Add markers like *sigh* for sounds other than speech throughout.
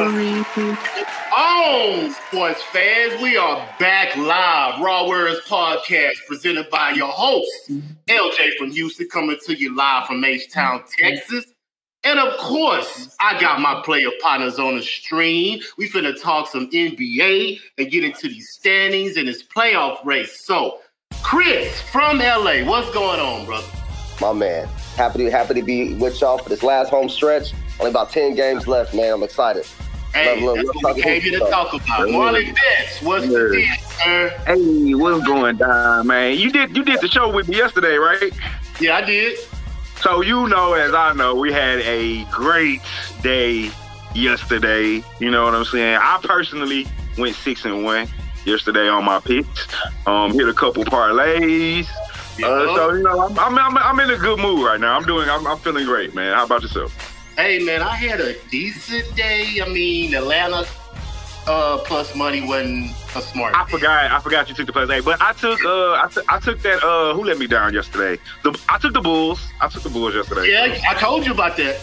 real. On, sports fans, we are back live. Raw Words Podcast presented by your host, LJ from Houston, coming to you live from H Town, Texas. And of course, I got my player partners on the stream. We finna talk some NBA and get into these standings and this playoff race. So, Chris from LA, what's going on, brother? My man, happy to happy to be with y'all for this last home stretch. Only about ten games left, man. I'm excited. Hey, Love, love, that's love what we came here to talk about. Marlon Betts, what's the deal, sir? Hey, what's going down, man? You did you did the show with me yesterday, right? Yeah, I did. So you know, as I know, we had a great day yesterday. You know what I'm saying? I personally went six and one yesterday on my picks. Um, hit a couple parlays. Uh, so you know, I'm, I'm, I'm I'm in a good mood right now. I'm doing I'm, I'm feeling great, man. How about yourself? Hey man, I had a decent day. I mean, Atlanta uh, plus money wasn't a smart. I bet. forgot. I forgot you took the plus eight, but I took. Uh, I, took- took that. Uh, who let me down yesterday? The I took the Bulls. I took the Bulls yesterday. Yeah, I told you about that.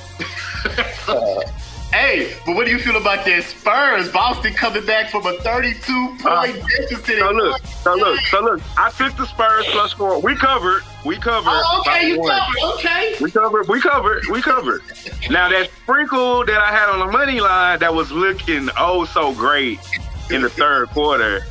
Hey, but what do you feel about that Spurs? Boston coming back from a 32 point Uh, deficit. So look, so look, so look. I took the Spurs plus four. We covered. We covered. Oh, okay, you one. covered. Okay. We covered. We covered. We covered. now that sprinkle that I had on the money line that was looking oh so great in the third quarter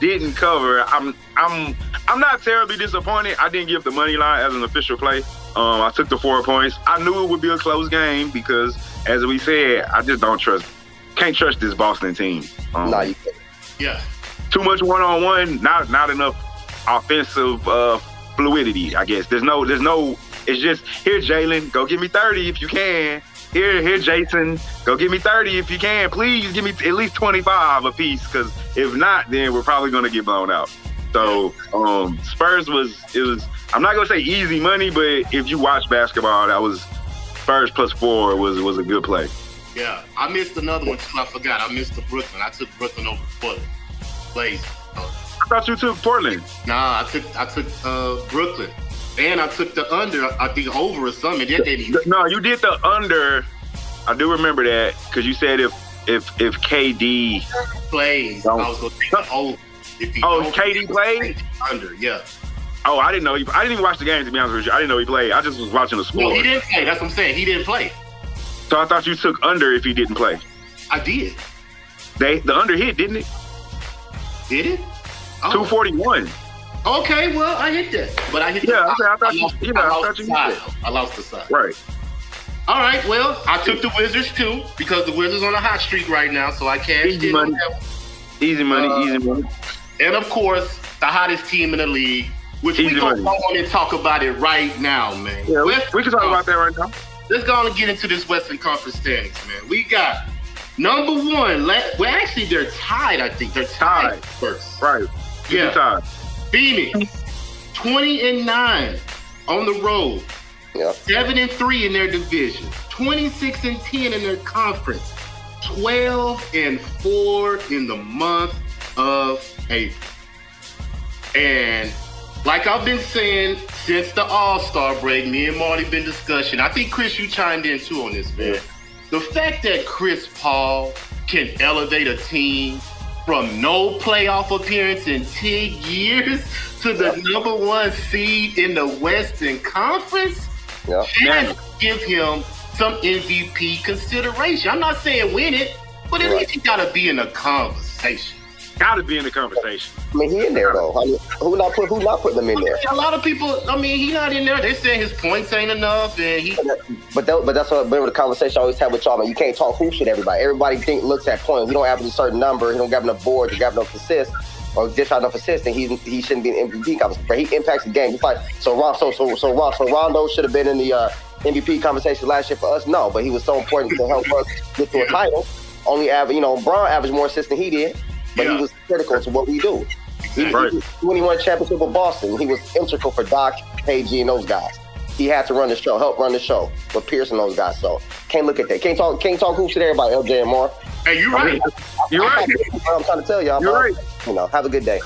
didn't cover. I'm I'm I'm not terribly disappointed. I didn't give the money line as an official play. Um, I took the four points. I knew it would be a close game because, as we said, I just don't trust, can't trust this Boston team. Um, Nah, you can't. Yeah. too much one on one, not not enough offensive uh, fluidity. I guess there's no there's no. It's just here, Jalen, go give me thirty if you can. Here, here, Jason, go give me thirty if you can. Please give me at least twenty five a piece, because if not, then we're probably gonna get blown out. So um, Spurs was it was. I'm not gonna say easy money, but if you watch basketball, that was Spurs plus four was was a good play. Yeah. I missed another one too. I forgot. I missed the Brooklyn. I took Brooklyn over Portland. Blaze. I thought you took Portland. Nah, I took I took uh, Brooklyn. And I took the under, I think over or something. That didn't No, you did the under. I do remember that because you said if if if KD. plays. I was gonna take the over. If Oh, KD played. under, yeah. Oh, I didn't know. He, I didn't even watch the game to be honest with you. I didn't know he played. I just was watching the No, score. he didn't play. That's what I'm saying. He didn't play. So I thought you took under if he didn't play. I did. They the under hit didn't it? Did it? Oh. Two forty one. Okay, well, I hit that, but I hit. Yeah, the, okay, I thought you- you know, I I thought the you I lost the side. Right. All right, well, I took the Wizards too because the Wizards on a hot streak right now, so I cashed Easy in on money. that one. Easy money. Uh, easy money. And of course, the hottest team in the league, which Easy we gonna money. go on and talk about it right now, man. Yeah, we, West- we can talk about that right now. let's go on and get into this Western Conference standings, man. We got number one. la- Well, actually, they're tied. I think they're tied, Tied. first. Right. Yeah. Good time. Phoenix, twenty and nine on the road, Yeah. seven and three in their division, twenty-six and ten in their conference, twelve and four in the month of April. And like I've been saying since the All Star break, me and Marty been discussing. I think Chris, you chimed in too on this, man. The fact that Chris Paul can elevate a team from no playoff appearance in 10 years *laughs* to the number one seed in the Western Conference Yeah. has give him some MVP consideration. I'm not saying win it, but at least he got to be in a conversation. Got to be in the conversation. I mean, he in there though. I mean, who not put who not putting him in there? A lot of people, I mean, he not in there. They saying his points ain't enough, and he. But that, but that's what remember the conversation I always have with y'all, man. You can't talk hoops with everybody. Everybody think looks at points. He don't average a certain number. He don't have enough boards. He got enough assists. Or just not enough assists, and he he shouldn't be in MVP conversation. But he impacts the game. It's like so. Ron, so so so Ron, so Rondo should have been in the uh, MVP conversation last year for us. No, but he was so important to help us get to a title. Only average, you know, Bron averaged more assists than he did, but Yeah. he was critical to what we do. He, Right. he- when he won a championship with Boston, he was integral for Doc, KG, and those guys. he had to run the show, help run the show. But Pierce and those guys, so can't look at that. Can't talk. Can't talk hoops to everybody. LJ and more. Hey, you right. You're right. I'm trying to tell y'all. You're bro. right. You know, have a good day.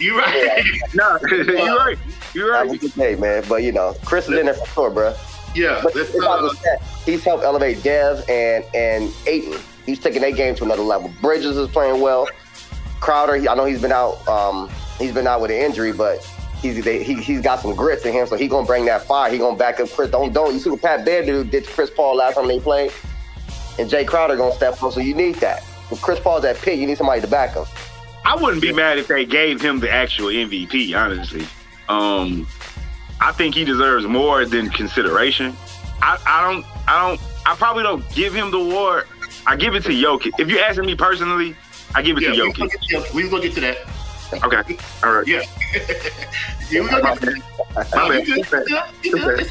You right. *laughs* No, *laughs* you're right. You're Have a good day, man. But you know, Chris is in there for sure, bro. yeah. But it's not uh, just that. He's helped elevate Dev and and Ayton. He's taking their game to another level. Bridges is playing well. Crowder, I know he's been out. Um, he's been out with an injury, but he's they, he, he's got some grits in him, so he gonna bring that fire. He gonna back up Chris. Don't don't you see what Pat Bev did, did to Chris Paul last time they played, and Jae Crowder gonna step up. So you need that. If Chris Paul's at pit, you need somebody to back him. I wouldn't be mad if they gave him the actual MVP, honestly. Um, I think he deserves more than consideration. I, I don't, I don't, I probably don't give him the award. I give it to Jokic. If you're asking me personally, I give it yeah, to Jokic. we gonna get to that. Okay, all right. Yeah. *laughs* yeah, we gonna get to that. My bad. good, good, you. It's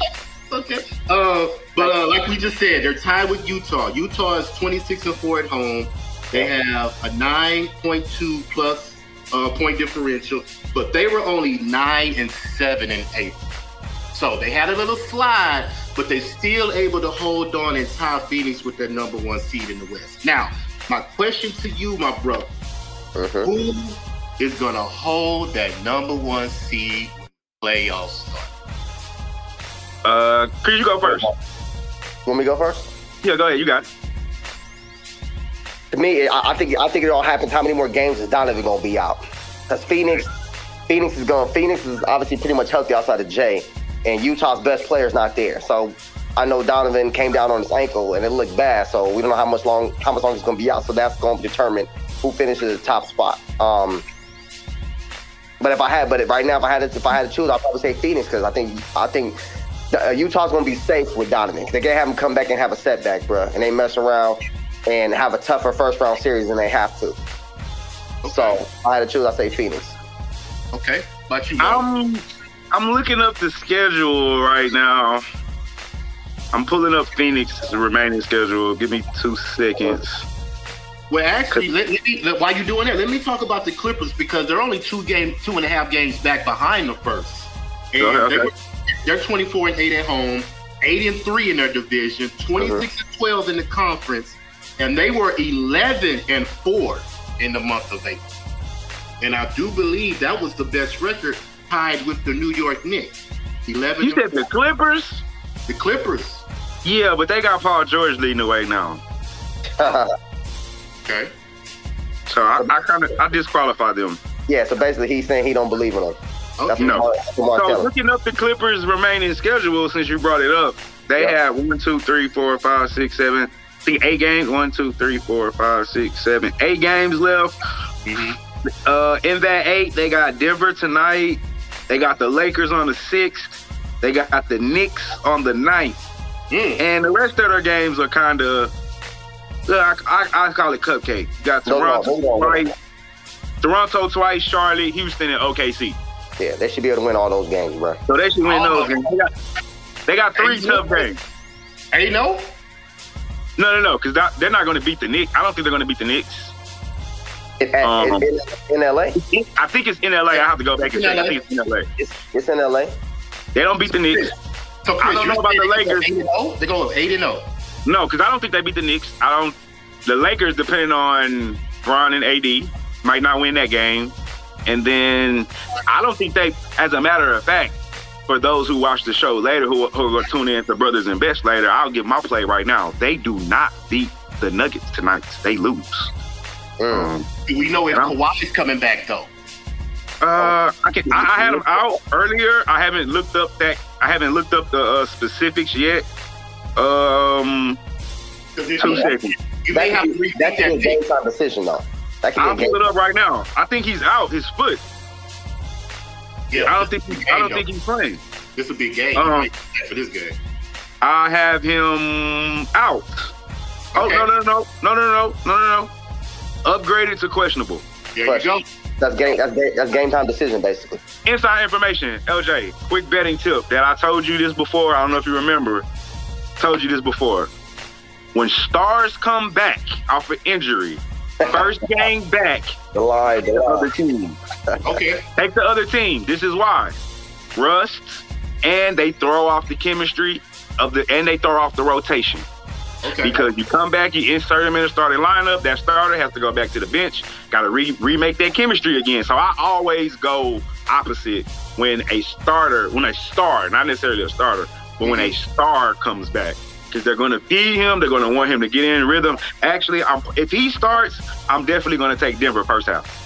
okay. Uh, but uh, like we just said, they're tied with Utah. Utah is 26 and 4 at home. They have a 9.2 plus uh, point differential, but they were only 9 and 7 in April. So they had a little slide, but they're still able to hold on and tie Phoenix with their number one seed in the West. Now, my question to you, my brother, Mhm. who is gonna hold that number one seed when playoffs start? Uh, could you go first? Want me to go first? Yeah, go ahead. You got it. To me, I, I think I think it all happens. How many more games is Donovan gonna be out? Because Phoenix, Phoenix is going. Phoenix is obviously pretty much healthy outside of Jae, and Utah's best player is not there. So I know Donovan came down on his ankle and it looked bad. So we don't know how much long how much longer he's gonna be out. So that's going to determine who finishes the top spot. Um, but if I had, but if, right now, if I had to, if I had to choose, I'd probably say Phoenix because I think I think uh, Utah's gonna be safe with Donovan. They can't have him come back and have a setback, bro, and they mess around and have a tougher first round series than they have to. So if I had to choose, I say Phoenix. Okay, but you know, I'm I'm looking up the schedule right now. I'm pulling up Phoenix's remaining schedule. Give me two seconds. well, actually, let, let me, let, while you're doing that, let me talk about the Clippers because they're only two game, two and a half games back behind the first. And Go ahead, they okay. were- they're 24 and 8 at home, 8 and 3 in their division, 26 uh-huh. and 12 in the conference, and they were 11 and 4 in the month of April. And I do believe that was the best record tied with the New York Knicks. 11 You said the Clippers? The Clippers. Yeah, but they got Paul George leading the way now. *laughs* Okay. So I, I kind of I disqualify them. yeah, so basically he's saying he don't believe in them. Okay. No. Mark, Mark So looking up the Clippers' remaining schedule, since you brought it up, they Yeah. have one, two, three, four, five, six, seven. See, eight games. One, two, three, four, five, six, seven. Eight games left. Mhm. Uh, in that eight, they got Denver tonight. They got the Lakers on the sixth. They got the Knicks on the ninth. Mm. And the rest of their games are kind of, I, I, I call it cupcake. You got No, no, Toronto no, no. twice, Toronto twice, Charlotte, Houston, and OKC. Yeah, they should be able to win all those games, bro. So they should win Oh. those games. They got, they got three Hey, tough you- games. Hey, no. No, no, no, because they're not going to beat the Knicks. I don't think they're going to beat the Knicks. In, at- Um, in, in, in LA, I think it's in LA. I have to go back and In check. I think it's in LA. it's, it's in LA. They don't beat the Knicks. So I don't know about the Lakers. Zero. They go eight and oh? zero. No, because I don't think they beat the Knicks. I don't. The Lakers, depending on Bron and AD, might not win that game. And then I don't think they, as a matter of fact, for those who watch the show later, who, who are going to tune in to Brothers and Best later, I'll give my play right now. They do not beat the Nuggets tonight. They lose. Mm. Um, we know if. Kawhi's coming back though? Uh, I can. I, I had them out earlier. I haven't looked up that. I haven't looked up the uh, specifics yet. Um, 'Cause if two you, seconds. you That may have could to be, repeat that could be a that game pick. time decision, though. That I'll be pull it up right now. I think he's out. His foot. Yeah, I don't think. is He, a I don't game, think he's playing. this will be game Um, right, for this game. I have him out. Oh Okay. no no no no no no no no no! Upgraded to questionable. There you go. That's game. That's game. That's game time decision, basically. Inside information, LJ. Quick betting tip that I told you this before. I don't know if you remember. Told you this before. When stars come back off of injury, first *laughs* game back, The lie. The the lie. other team. Okay. Take the other team. This is why. Rust and they throw off the chemistry of the and they throw off the rotation. Okay. Because you come back, you insert him in the starting lineup. That starter has to go back to the bench. Got to re- remake that chemistry again. So I always go opposite when a starter, when a star, not necessarily a starter, but when a mm-hmm. star comes back, because they're going to feed him. They're going to want him to get in rhythm. Actually, I'm, if he starts, I'm definitely going to take Denver first half.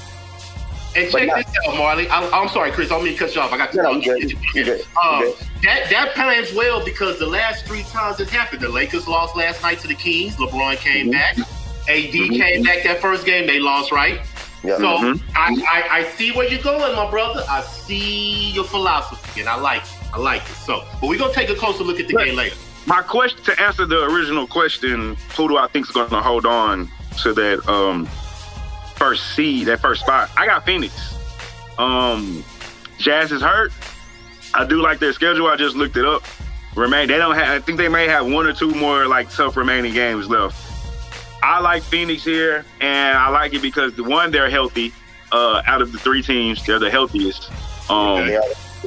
And check this out, Marley. I, I'm sorry, Chris. I don't mean to cut you off. I got to. No, no, you good. You good. *laughs* Um, good. that that plans well because the last three times it happened, the Lakers lost last night to the Kings. LeBron came Mhm. back. AD came back that first game. They lost, right? Yeah. So Mhm. I, I I see where you're going, my brother. I see your philosophy, and I like it. I like it. So, but we're gonna take a closer look at the Look. game later. My question to answer the original question, who do I think is going to hold on to that um first seed, that first spot? I got Phoenix. Um, Jazz is hurt. I do like their schedule. I just looked it up. Remain. They don't have. I think they may have one or two more like tough remaining games left. I like Phoenix here, and I like it because the one they're healthy. Uh, out of the three teams, they're the healthiest. Um, Yeah.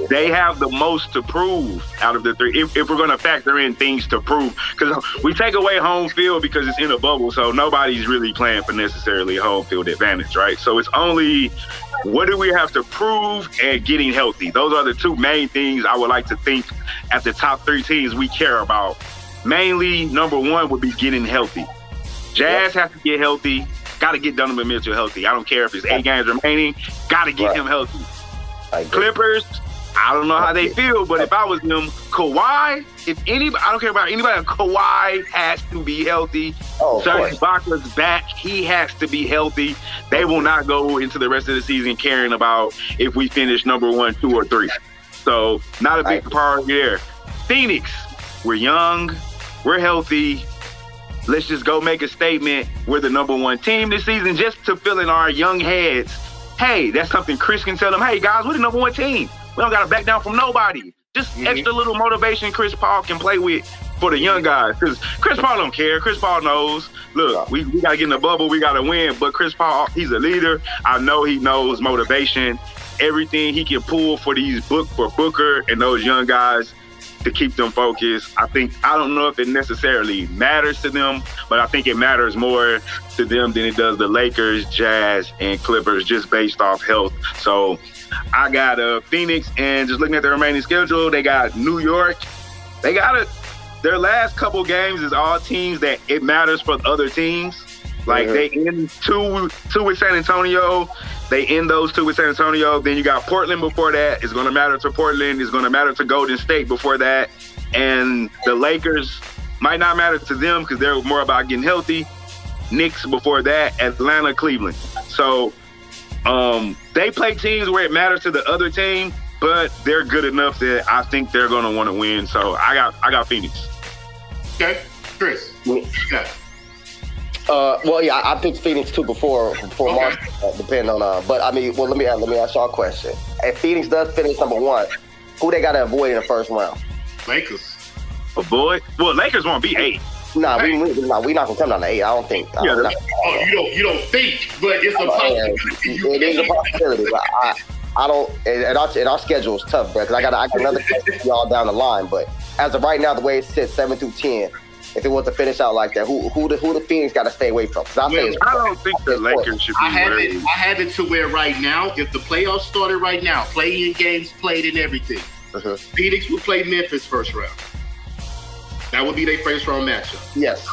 They have the most to prove out of the three. If, if we're going to factor in things to prove, because we take away home field because it's in a bubble, so nobody's really playing for necessarily home field advantage, right? So it's only what do we have to prove and getting healthy. Those are the two main things I would like to think at the top three teams we care about. Mainly, number one would be getting healthy. Jazz have to get healthy. Got to get Donovan Mitchell healthy. I don't care if it's eight games remaining. Got to get Right. him healthy. Clippers, I don't know how they feel, but if I was them, Kawhi, if anybody, I don't care about anybody, Kawhi has to be healthy. Oh, Serge. Ibaka's back. He has to be healthy. They will not go into the rest of the season caring about if we finish number one, two, or three. So, not a big Right. priority there. Phoenix, we're young, we're healthy. Let's just go make a statement. We're the number one team this season just to fill in our young heads. Hey, that's something Chris can tell them. Hey, guys, we're the number one team. We don't got to back down from nobody. Just Mhm. extra little motivation Chris Paul can play with for the young guys. Because Chris Paul don't care. Chris Paul knows. Look, we, we got to get in the bubble. We got to win. But Chris Paul, he's a leader. I know he knows motivation. Everything he can pull for these book for Booker and those young guys to keep them focused. I think I don't know if it necessarily matters to them, but I think it matters more to them than it does the Lakers, Jazz, and Clippers just based off health. So I got uh, Phoenix, and just looking at the remaining schedule, they got New York. They got it. Their last couple games is all teams that it matters for other teams. Like Mhm. they end two two with San Antonio, they end those two with San Antonio. Then you got Portland before that. It's going to matter to Portland. It's going to matter to Golden State before that, and the Lakers might not matter to them because they're more about getting healthy. Knicks before that, Atlanta, Cleveland. So um, they play teams where it matters to the other team, but they're good enough that I think they're going to want to win. So I got I got Phoenix. Okay, Chris. Yeah. Yeah. Uh, well, yeah, I I picked Phoenix too before before Okay. March, uh, depending on. Uh, but I mean, well, let me ask, let me ask y'all a question. If Phoenix does finish number one, who they got to avoid in the first round? Lakers. Avoid. Well, Lakers won't be eight. Nah, we we, nah, we not gonna come down to eight. I don't think. Yeah, don't- Oh, you don't you don't think, but it's a Uh, possibility. It is a possibility. But I, I don't. And and our, and our schedule is tough, bro. Because I got I got another *laughs* question y'all down the line. But as of right now, the way it sits, seven through ten, if it was to finish out like that, who who the who the Phoenix got to stay away from? Because I say I don't think the Lakers should be I have worried. it. I have it to where right now, if the playoffs started right now, playing games played and everything, Mhm. Phoenix would play Memphis first round. That would be their first round matchup. yes.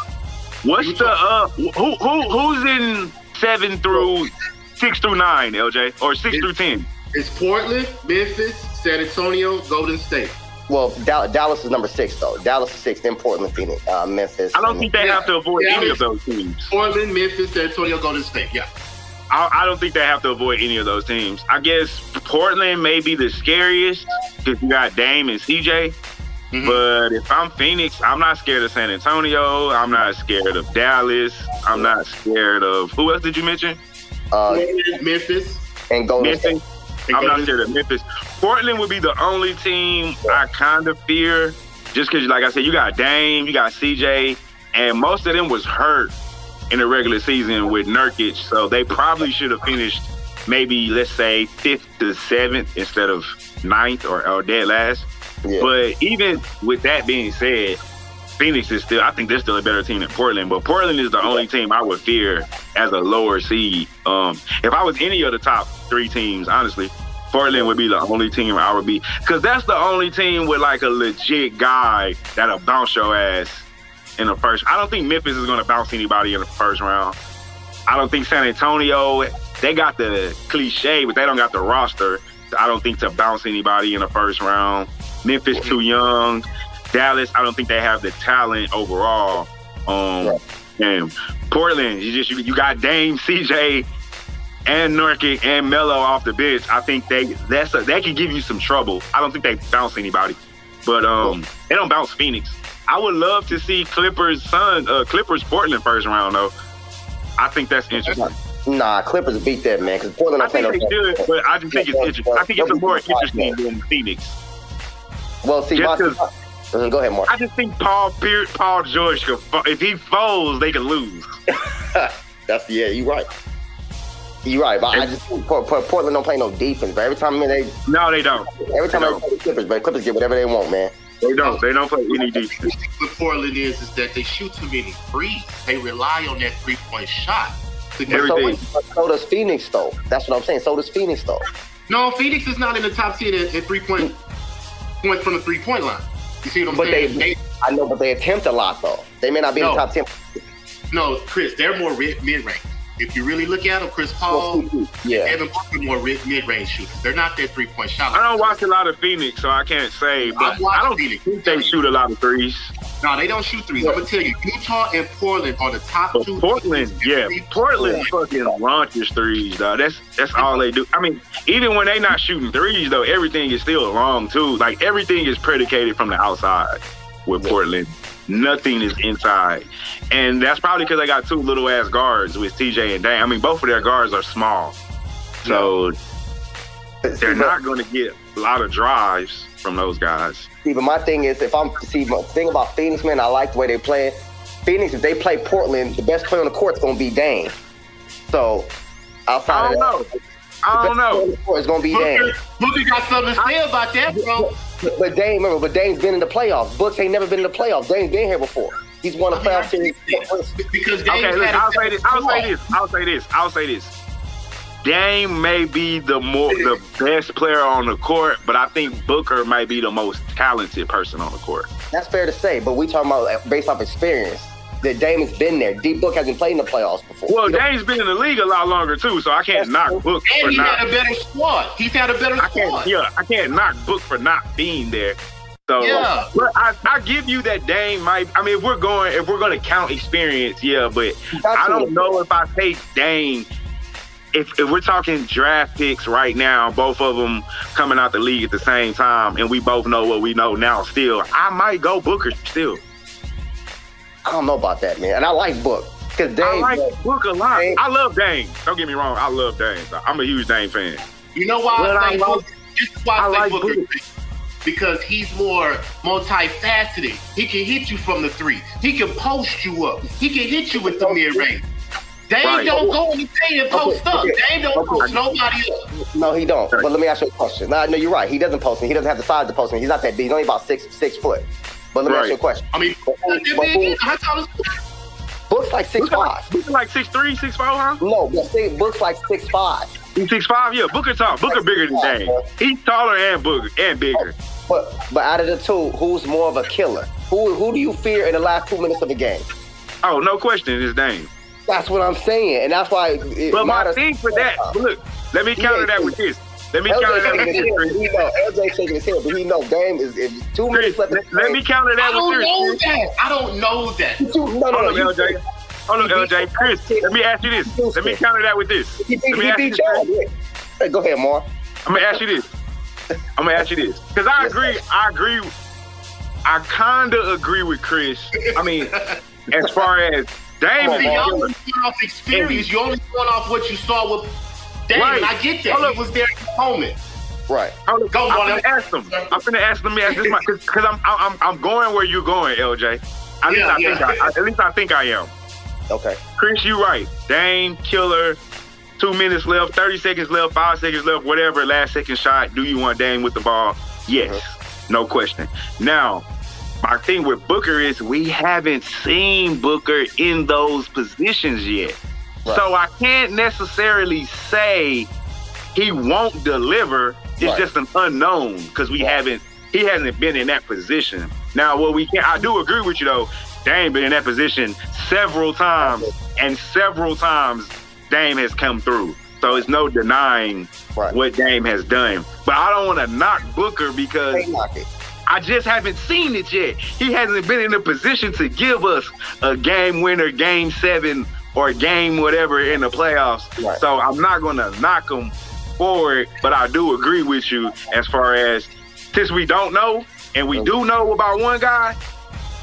What's the uh who who who's in seven through six through nine, LJ, or six through ten? It's Portland, Memphis, San Antonio, Golden State. Well, Dal- Dallas is number six though. Dallas is six, then Portland, Phoenix, uh, Memphis. I don't think they Yeah. have to avoid Yeah, any of those teams. Portland, Memphis, San Antonio, Golden State. Yeah. I, I don't think they have to avoid any of those teams. I guess Portland may be the scariest because you got Dame and CJ. Mhm. But if I'm Phoenix, I'm not scared of San Antonio. I'm not scared of Dallas. I'm not scared of who else did you mention? uh, Memphis, and Golden Memphis. State. I'm not scared of Memphis. Portland would be the only team I kind of fear, just because, like I said, you got Dame, you got CJ, and most of them was hurt in the regular season with Nurkic, so they probably should have finished maybe let's say fifth to seventh instead of ninth or, or dead last. Yeah. But even with that being said, Phoenix is still. I think they're still a better team than Portland. But Portland is the only team I would fear as a lower seed. Um, if I was any of the top three teams, honestly, Portland would be the only team I would be because that's the only team with like a legit guy that'll bounce your ass in the first. I don't think Memphis is going to bounce anybody in the first round. I don't think San Antonio. They got the cliche, but they don't got the roster. I don't think to bounce anybody in the first round. Memphis too young. Dallas, I don't think they have the talent overall. Um, Right. and Portland, you just you, you got Dame, CJ, and Nurkic and Melo off the bench. I think they that's a, that can give you some trouble. I don't think they bounce anybody, but um, they don't bounce Phoenix. I would love to see Clippers, Sun, uh, Clippers, Portland first round though. I think that's interesting. Nah, Clippers beat that man because Portland I think they should, but I just think it's interesting. I think it's a more interesting than Phoenix. Well, see, my, Just Mhm, go ahead, Mark. I just think Paul Pierce, Paul George could if he folds, they can lose. *laughs* That's yeah, you're right. You're right, but I just think Port- Port- Portland don't play no defense. But every time I mean, they No, they don't. every time They I play the Clippers, but Clippers get whatever they want, man. They don't. They don't play any The defense. thing with Portland is, is that they shoot too many threes. They rely on that three point shot. to get- Every- So, so does Phoenix though. That's what I'm saying. So does Phoenix though. No, Phoenix is not in the top ten at, at three point points from the three point line. You see what I'm But saying? They, I know, but they attempt a lot though. They may not be in the top ten. no, Chris, they're more mid range. If you really look at them, Chris Paul, Yeah, Evan Booker more mid range shooters. They're not that three point shot. I don't watch a lot of Phoenix, so I can't say. But I've watched I don't Phoenix. think they shoot a lot of threes. No, they don't shoot threes. I'm gonna tell you, Utah and Portland are the top But two. Portland, yeah, at Portland fucking launches threes, though. That's that's all they do. I mean, even when they not shooting threes, though, everything is still wrong too. Like everything is predicated from the outside with Yeah. Portland. Nothing is inside, and that's probably because they got two little ass guards with CJ and Dame. I mean, both of their guards are small, so they're not going to get a lot of drives from those guys. See, but my thing is, if I'm see, my thing about Phoenix, man, I like the way they play. Phoenix, if they play Portland, the best player on the court is gonna be Dame. So outside I don't of that, know. I don't know. It's gonna be Dame. Booker, Booker got something to say about that, bro. But, but Dame, remember, but Dame's been in the playoffs. Books ain't never been in the playoffs. Dame's been here before. He's won a I mean, I playoff series. Because Dame Okay, look, had a I'll say this. I'll say this. I'll say this. I'll say this. Dame may be the more the best player on the court, but I think Booker might be the most talented person on the court. That's fair to say, but we talking about based off experience. That Dame has been there. Deep Book hasn't played in the playoffs before. Well, You know, Dame's been in the league a lot longer too, so I can't knock Book for And he not. had a better squad. He's had a better I squad. can't. Yeah, I can't knock Book for not being there. So, Yeah. but I, I give you that Dame might. I mean, if we're going, if we're going to count experience, yeah, but got I don't know if I take Dame. If, if we're talking draft picks right now, both of them coming out the league at the same time, and we both know what we know now, still, I might go Booker still. I don't know about that, man. And I like Book because Dame. I like Book a lot. Dame- I love Dame. Don't get me wrong. I love Dame. I'm a huge Dame fan. You know why Well, I say I like- Booker? This is why I, I say like Booker. Booker. Because he's more multifaceted. He can hit you from the three. He can post you up. He can hit you with the mid range. Dame Right. don't go in the paint and post Okay, up. okay, Dame don't okay. post nobody up. No, he don't. But let me ask you a question. No, no, you're right. He doesn't post me. He doesn't have the size to post me. He's not that big. He's only about six six foot. But let me ask you a question. I mean, But who- not that but who- How tall is Book's like six Booker five. like, Booker like six three, six four, huh? No, but see, Book's like six five. He's six five. Yeah, Booker tall. Booker bigger than Dame. He's taller and Booker and bigger. But but out of the two, who's more of a killer? Who who do you fear in the last two minutes of a game? Oh, no question, it's Dame. That's what I'm saying, and that's why. It But my thing for that, look, let me counter that with this. Let me LJ counter that with his head, this. but he know LJ shaking his head, but he know Dame is if two Chris, minutes left. in let, the let game- me counter I don't know that. I don't know that. Two, no, no, Hold no. on, You, LJ. Hold on, LJ. Chris, let me ask you this. Let me counter that with this. he beat, Let me he ask you beat this. y'all. Hey, go ahead, Mar. I'm gonna ask you this. I'm gonna ask you this because I agree. I agree. I kinda agree with Chris. I mean, as far as Dame is y'all only going off experience. You only going off what you saw with Dame. Right. And I get that. Hold up. He was there at the moment. Right. I'm, Go, I'm gonna ask them. I'm gonna ask them. Ask this because I'm, I'm I'm going where you're going, LJ. At least Yeah, I yeah. think I, at least I think I am. Okay. Chris, you right. Dame killer. Two minutes left, 30 seconds left, five seconds left, whatever. Last second shot. Do you want Dame with the ball? Yes. Uh-huh. no question. Now, my thing with Booker is we haven't seen Booker in those positions yet. Right. So I can't necessarily say he won't deliver. It's Right. just an unknown because we Right. haven't he hasn't been in that position. Now what we can I do agree with you though, Dame been in that position several times and several times Dame has come through. So it's no denying what Dame has done. But I don't want to knock Booker because Can't knock it. I just haven't seen it yet. He hasn't been in a position to give us a game winner, game seven, or game whatever in the playoffs. Right. So I'm not gonna knock them for it, but I do agree with you as far as since we don't know and we do know about one guy.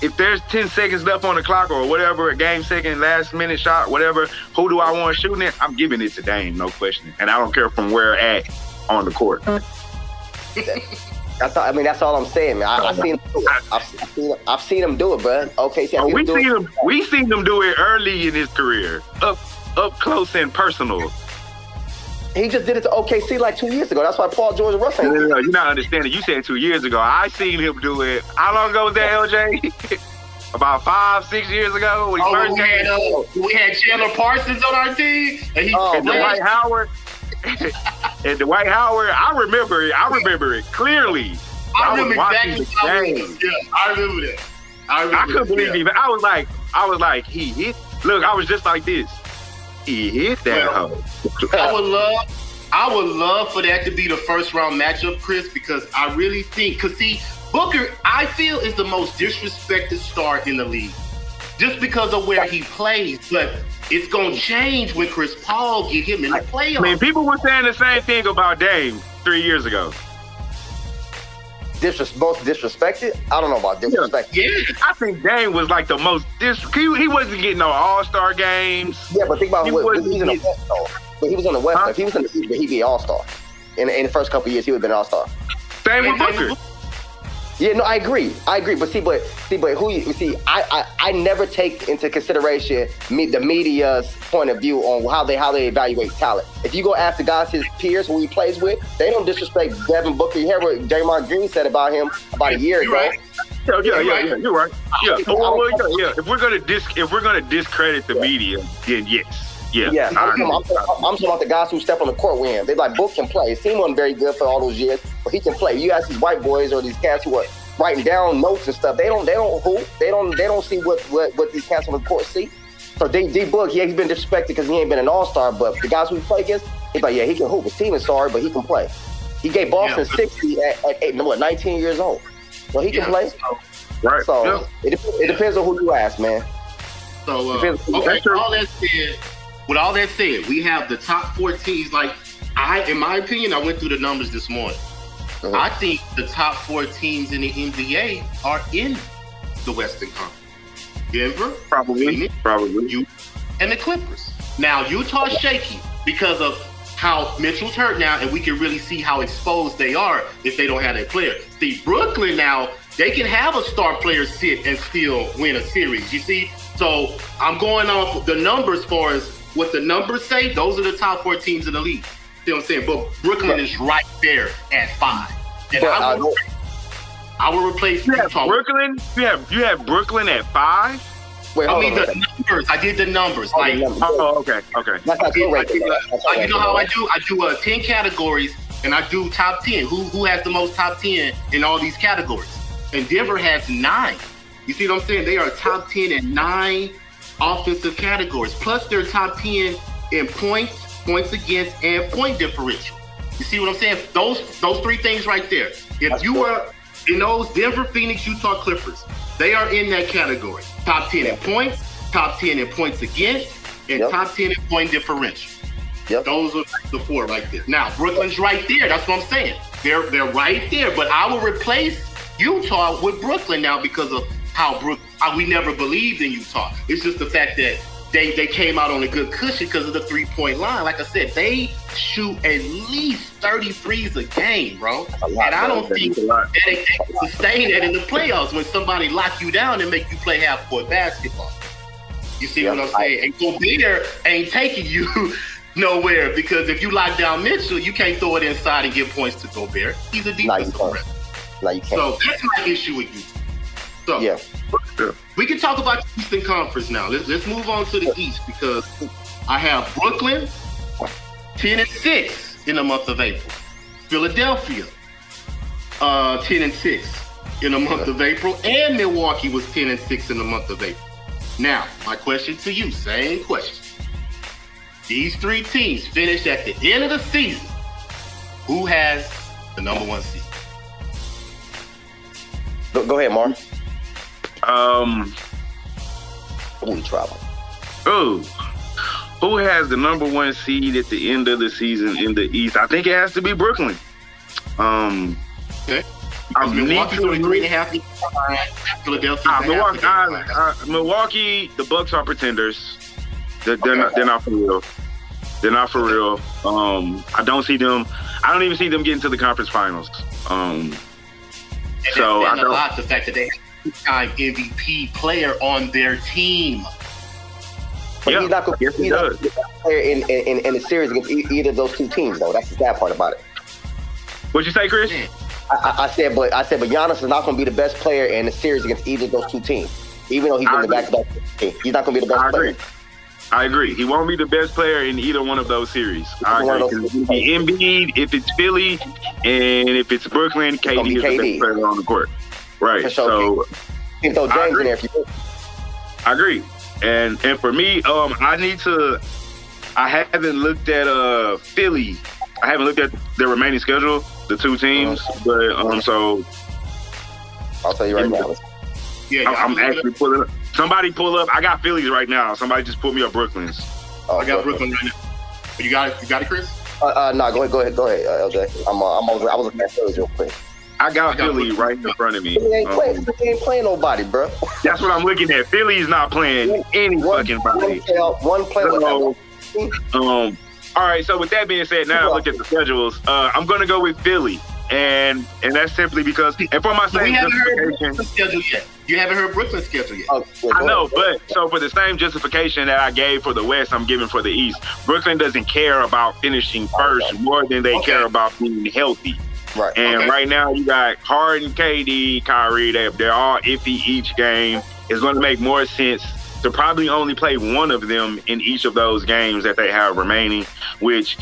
If there's 10 seconds left on the clock or whatever, a game second, last minute shot, whatever, who do I want shooting it? I'm giving it to Dame, no question. And I don't care from where at on the court. *laughs* I thought. I mean, that's all I'm saying, man. I, I seen. Him do it. I've, I've seen. I've seen him do it, bro. Okay, see, I Oh, seen we him do seen it. him. We seen him do it early in his career, up up close and personal. He just did it to OKC like two years ago. That's why Paul George and Russ No, ain't. no, no, you're not understanding. You said two years ago. I seen him do it. How long ago was that, LJ? *laughs* About five, six years ago when he Oh, first we had came. uh, we had Chandler Parsons on our team, and he Oh, and Dwight Howard. *laughs* and Dwight Howard, I remember it. I remember it clearly. I was remember exactly the how it game. was. Yeah, I remember that. I remember. I couldn't believe yeah. it. I was like, I was like, he hit. Look, I was just like this. He hit that Well, hoe. I would love, I would love for that to be the first round matchup, Chris, because I really think, cause see, Booker, I feel is the most disrespected star in the league, just because of where he plays. But it's gonna change when Chris Paul get him in the playoffs. I mean, people were saying the same thing about Dame three years ago. Disres- most disrespected. I don't know about disrespect. yeah, I think Dame was like the most. Dis- he, he wasn't getting no All Star games. Yeah, but think about He what, wasn't he's in the West though. But he was on the West. Huh? If he was in the East, but he'd be All Star. In, in the first couple of years, he would have been All Star. Same with Same Booker. Yeah, no, I agree. I agree. But see, but see, but who you see, I, I, I never take into consideration me the media's point of view on how they how they evaluate talent. If you go ask the guys his peers who he plays with, they don't disrespect Devin Booker. You hear what Draymond Green said about him about a year ago. right. Yeah, yeah, yeah, yeah. You're right. Yeah. Well, oh, well, yeah, yeah. If we're gonna dis, if we're gonna discredit the media, then yes, yeah. Yeah, I'm. I'm, I'm talking about the guys who step on the court with him. They like Book can play. His team wasn't very good for all those years, but he can play. You ask these white boys or these cats who are writing down notes and stuff. They don't. They don't hoop. They don't. They don't see what what, what these cats on the court see. So D, D Book, yeah, he's been disrespected because he ain't been an All Star. But the guys who he play against, he's like, yeah, he can hoop. His team is sorry, but he can play. He gave Boston Yeah. 60 at, at eight, what, 19 years old. So he can Yeah, play. so- right. So yeah. it, it depends on who you ask, man. So uh, okay, all that said, with all that said, we have the top four teams. Like I, in my opinion, I went through the numbers this morning. Mhm. I think the top four teams in the NBA are in the Western Conference: Denver, Probably, Phoenix, probably. you, and the Clippers. Now Utah's shaky because of how Mitchell's hurt now, and we can really see how exposed they are if they don't have that player. See, Brooklyn now they can have a star player sit and still win a series. You see, so I'm going off the numbers for as what the numbers say. Those are the top four teams in the league. See what I'm saying? But Brooklyn is right there at five, and But, I uh, will, I will replace You have Utah. Brooklyn. You have you have Brooklyn at five. Wait, I hold mean on. the numbers. I did the numbers. Oh, the Like numbers. Oh, okay, okay. That's not I your do- I rating. do, though. uh, That's your uh, you know how. I do? I do uh, 10 categories and I do top 10. Who who has the most top 10 in all these categories? And Denver has nine. You see what I'm saying? They are top 10 and nine offensive categories. Plus they're top 10 in points, points against, and point differential. You see what I'm saying? Those those three things right there. If That's you were in those Denver, Phoenix, Utah Clippers, they are in that category. Top 10 in points, top 10 in points against, and Yep. top 10 in point differential. Yep. Those are the four right there. Now Brooklyn's right there. That's what I'm saying. They're they're right there. But I will replace Utah with Brooklyn now because of how Brook. Uh, we never believed in Utah. It's just the fact that they they came out on a good cushion because of the three point line. Like I said, they shoot at least 33s a game, bro. a lot, and I don't think That's that they can sustain that in the playoffs when somebody lock you down and make you play half court basketball. You see what I'm saying? And Gobert ain't taking you *laughs* nowhere because if you lock down Mitchell, you can't throw it inside and give points to Gobert. He's a Nah, you defensive threat. No, you can't. So that's my issue with you. So yeah. We can talk about the Eastern Conference now. Let's let's move on to the East because I have Brooklyn 10 and 6 in the month of April. Philadelphia uh 10 and 6 in the month of April. And Milwaukee was 10 and 6 in the month of April. Now, my question to you, same question. These three teams finish at the end of the season. Who has the number one seed? Go, go ahead, Mark. Um, We travel. oh, who has the number one seed at the end of the season in the East? I think it has to be Brooklyn. Um, Okay. I'm Milwaukee's only three and a half. Philadelphia. behind. Philadelphia's a half a Milwaukee, I. I, Milwaukee, the Bucks are pretenders. They're, they're not. They're not for real. They're not for real. Um, I don't see them. I don't even see them getting to the conference finals. Um, And so that's I saying a don't- lot the fact that they have a two-time MVP player on their team. But Yeah, he's not going to be the best player in, in, in the series against e- either of those two teams, though. That's the sad part about it. what'd you say, Chris? I, I, I said, but I said, but Giannis is not going to be the best player in the series against either of those two teams. Even though he's I in the agree. back-to-back team, he's not going to be the best I player. agree. I agree. He won't be the best player in either one of those series. I One of agree. those- 'Cause It'll Embiid if it's Philly, and if it's Brooklyn, gonna KD is the best player on the court. Right. For sure, So You can throw I James in agree. there if you want. I agree. And and for me, um, I need to. I haven't looked at uh Philly. I haven't looked at the remaining schedule, the two teams, but um, so I'll tell you right now. yeah, yeah, I'm, I'm I, actually pulling. up. Somebody pull up. I got Phillies right now. Somebody just pull me up Brooklyn's. Oh, I got Brooklyn. Brooklyn right now. You got it. You got it, Chris. Uh, uh, no, go ahead, go ahead, go ahead, uh, LJ. I'm, uh, I'm, over, I was looking at Phillies real quick. I got I got Philly Brooklyn. right in front of me. He ain't, Um, playing, he ain't playing nobody, bro. that's what I'm looking at. Philly's not playing any fucking body. one player. So, um, all right. So with that being said, now I look at the schedules. Uh, I'm gonna go with Philly, and and that's simply because, and for my We same haven't heard justification, Brooklyn's schedule yet. You haven't heard Brooklyn's schedule yet. Oh, yeah, I know, but so for the same justification that I gave for the West, I'm giving for the East. Brooklyn doesn't care about finishing first more than they Okay. care about being healthy. Right. And Okay. right now, you got Harden, KD, Kyrie. They, they're all iffy each game. It's going to make more sense to probably only play one of them in each of those games that they have remaining, which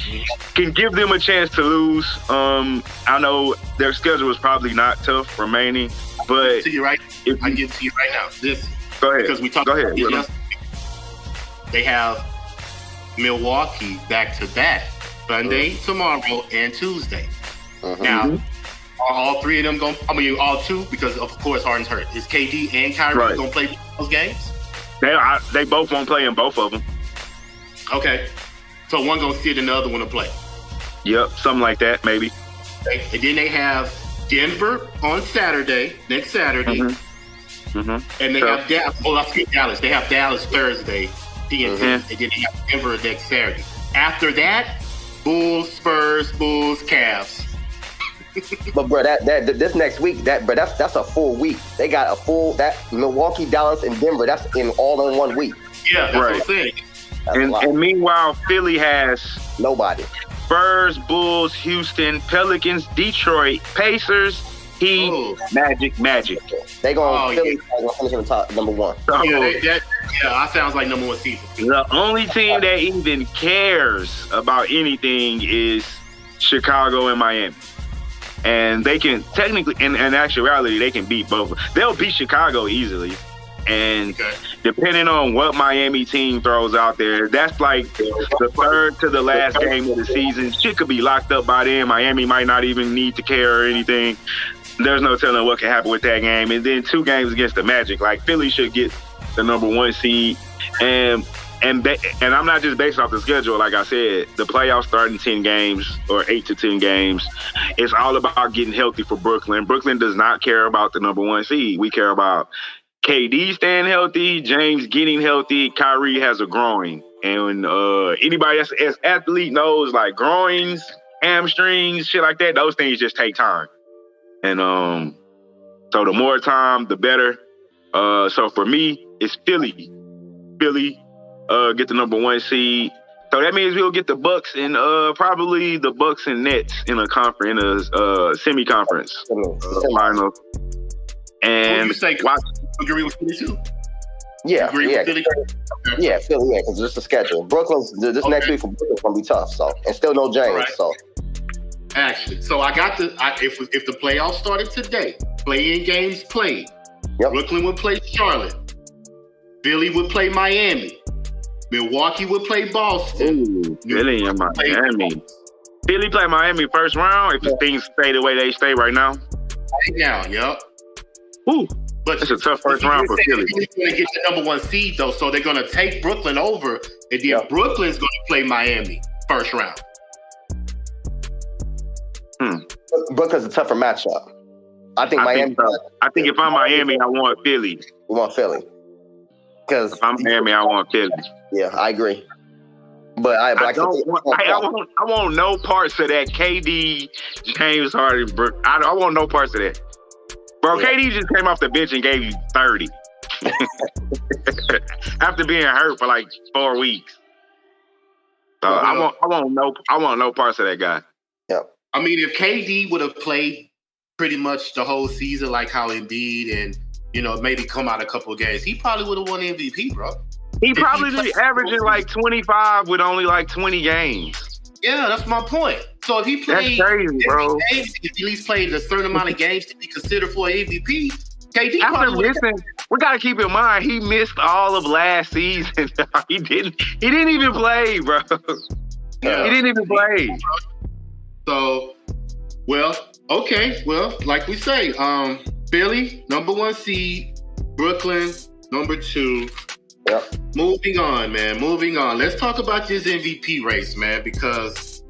can give them a chance to lose. Um, I know their schedule is probably not tough remaining, but to you right. if I can give it to you right now. This go ahead, because we talked go about ahead. this. They have Milwaukee back to back Sunday, tomorrow, and Tuesday. Mhm. Now, are all three of them going? I mean, all two because of course Harden's hurt. Is KD and Kyrie Right. going to play those games? They, I, they both won't play in both of them. Okay, so one going to sit and the other one to play. Yep, something like that, maybe. Okay? And then they have Denver on Saturday, next Saturday, Mhm. hmm and they Sure. have Dallas. Oh, I skipped Dallas. They have Dallas Thursday, TNT, Mhm. and then they have Denver next Saturday. After that, Bulls, Spurs, Bulls, Cavs. *laughs* But bro, that, that this next week, that but that's that's a full week. They got a full that Milwaukee, Dallas, and Denver. That's in all in one week. Yeah, that's what Right. I'm saying. That's And, and meanwhile, Philly has Nobody. Spurs, Bulls, Houston, Pelicans, Detroit, Pacers, Heat, Oh. Magic, Magic. They going Oh, to Philly gonna finish in the top number one. So Yeah, they, that, yeah, that sounds like number one season. the only team that even cares about anything is Chicago and Miami. And they can technically, in, in actuality, they can beat both. They'll beat Chicago easily. And Okay. depending on what Miami team throws out there, that's like the third to the last game of the season. Shit could be locked up by then. Miami might not even need to care or anything. There's no telling what can happen with that game. And then two games against the Magic. Like Philly should get the number one seed. And and ba- and I'm not just based off the schedule. Like I said, the playoffs starting ten games or eight to ten games. It's all about getting healthy for Brooklyn. Brooklyn does not care about the number one seed. We care about KD staying healthy, James getting healthy, Kyrie has a groin. And uh, anybody that's as athlete knows like groins, hamstrings, shit like that, those things just take time. And um, so the more time, the better. Uh, so for me, it's Philly. Philly, uh, get the number one seed. So that means we'll get the Bucks and uh probably the Bucks and Nets in a conference in a uh semi conference I mean, uh, final. Who And you say watch, agree with Philly too? yeah, Agree yeah, with Philly? yeah, Philly, yeah, because just the schedule. Brooklyn's this Okay. next week for Brooklyn's gonna be tough. So and still no James. Alright. So Actually, so I got the I, if if the playoffs started today, playing games played. Yep. Brooklyn would play Charlotte. Philly would play Miami. Milwaukee would play Boston. ooh, Philly and Miami. Philly play Miami first round if things stay the way they stay right now. Right now, yep. Ooh, But it's a tough first round for Philly. they're going to get the number one seed though, so they're going to take Brooklyn over, and then Yeah. Brooklyn's going to play Miami first round. Hmm. Brooklyn's a tougher matchup. I think I Miami. think so. I think if I'm Miami, I want Philly. We want Philly. Because If I'm Miami, I want Philly. Yeah, I agree. But I, but I like don't want. I, I want. I want no parts of that. KD, James Harden. Brook. I, I want no parts of that. Bro, Yeah. KD just came off the bench and gave you thirty *laughs* after being hurt for like four weeks. So Well, I want. I want no. I want no parts of that guy. I mean, if KD would have played pretty much the whole season like how Embiid and you know maybe come out a couple of games, he probably would have won MVP, bro. He probably be averaging like twenty five with only like twenty games. Yeah, that's my point. So if he That's played crazy, bro. games, if he at least played a certain amount of games to be considered for MVP, KD After probably would have. missing, we gotta keep in mind he missed all of last season. *laughs* he didn't. He didn't even play, bro. He didn't even play. So, well, okay, well, like we say, um, Philly number one seed, Brooklyn number two. Yep. Moving on, man. Moving on. Let's talk about this MVP race, man, because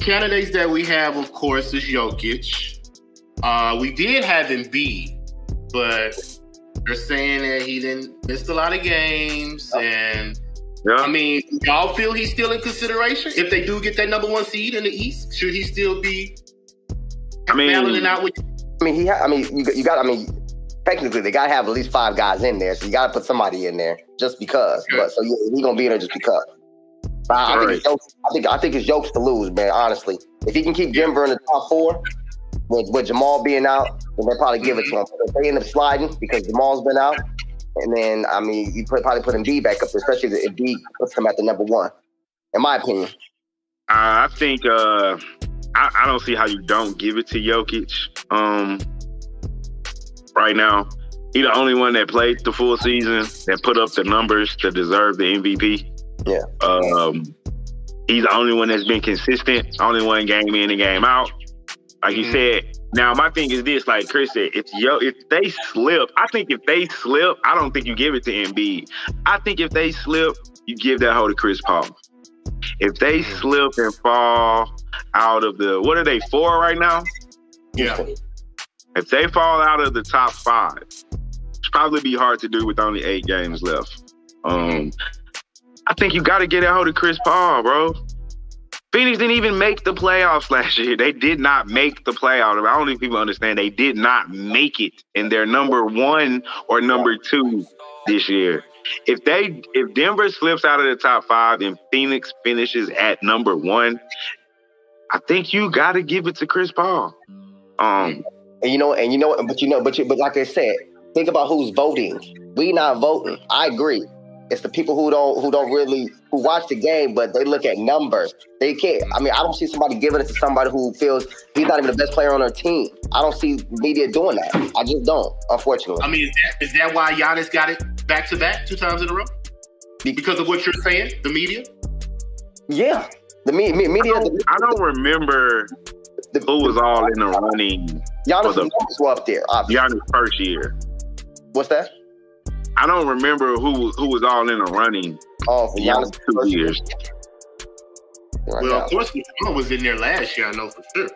candidates that we have, of course, is Jokic. Uh, we did have him Embiid, but they're saying that he didn't missed a lot of games, and I mean, y'all feel he's still in consideration if they do get that number one seed in the East? Should he still be I mean, battling out with? I mean, he. Ha- I mean, you, you got. I mean, technically, they got to have at least five guys in there, so you got to put somebody in there just because. But so yeah, he gonna be in there just because. But I, I think it's jokes, I think I think it's jokes to lose, man. Honestly, if he can keep Denver in the top four, with, with Jamal being out, then they probably give it to him. But if they end up sliding because Jamal's been out, and then I mean, you put, probably put Embiid back up, especially if Embiid puts him at the number one, in my opinion. I think uh, I, I don't see how you don't give it to Jokic. Um, right now, he the only one that played the full season that put up the numbers to deserve the MVP. Yeah. Um, he's the only one that's been consistent. Only one game in and game out. Like you Mhm. said. Now my thing is this: like Chris said, if yo, if they slip, I think if they slip, I don't think you give it to Embiid. I think if they slip, you give that hoe to Chris Paul. If they Mhm. slip and fall out of the what are they four right now? Yeah, If they fall out of the top five, it's probably be hard to do with only eight games left. Um, I think you got to get a hold of Chris Paul, bro. Phoenix didn't even make the playoffs last year. They did not make the playoffs. I don't think people understand. They did not make it, and they're number one or number two this year. If they, if Denver slips out of the top five and Phoenix finishes at number one, I think you got to give it to Chris Paul. Um, And you know, and you know, but you know, but you, but like I said, think about who's voting. We not voting. I agree. It's the people who don't who don't really who watch the game, but they look at numbers. They can't. I mean, I don't see somebody giving it to somebody who feels he's not even the best player on their team. I don't see media doing that. I just don't, unfortunately. I mean, is that, is that why Giannis got it back to back two times in a row? Because of what you're saying, the media. Yeah, the me, me, media. I don't, I don't remember The, who was all in the running Giannis for the- numbers were up there. obviously. Giannis' first year. What's that? I don't remember who who was all in the running Oh, for Giannis' Giannis two years. Right Well, now. of course, LeBron was in there last year. I know for sure.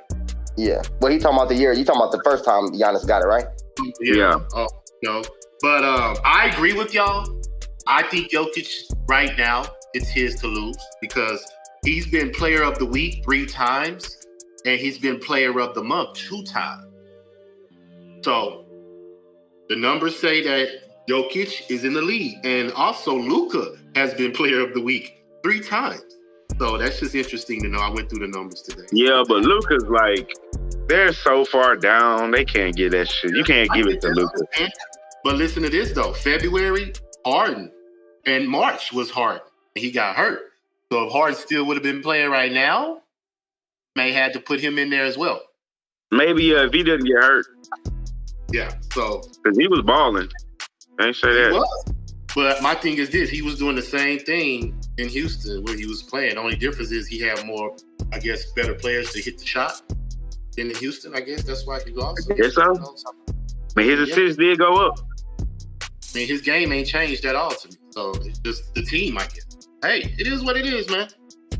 Yeah. Well, he talking about the year. You talking about the first time Giannis got it, right? Yeah. Oh no. But um, I agree with y'all. I think Jokic right now it's his to lose because he's been player of the week three times and he's been player of the month two times. So the numbers say that Jokic is in the lead, and also Luka has been *laughs* player of the week three times. So that's just interesting to know. I went through the numbers today. Yeah, but Luka's like they're so far down, they can't get that shit. You can't give it to Luka. But listen to this though. February, Harden, and March was Harden. And he got hurt. So if Harden still would have been playing right now, may had to put him in there as well. Maybe uh, if he didn't get hurt, Yeah. So because he was balling. I ain't say that. was. But my thing is this: he was doing the same thing in Houston where he was playing. The only difference is he had more, I guess, better players to hit the shot than in Houston. I guess that's why he lost. I guess so. I mean, his assists did go up. I mean, his game ain't changed at all to me. So it's just the team, I guess. Hey, it is what it is, man.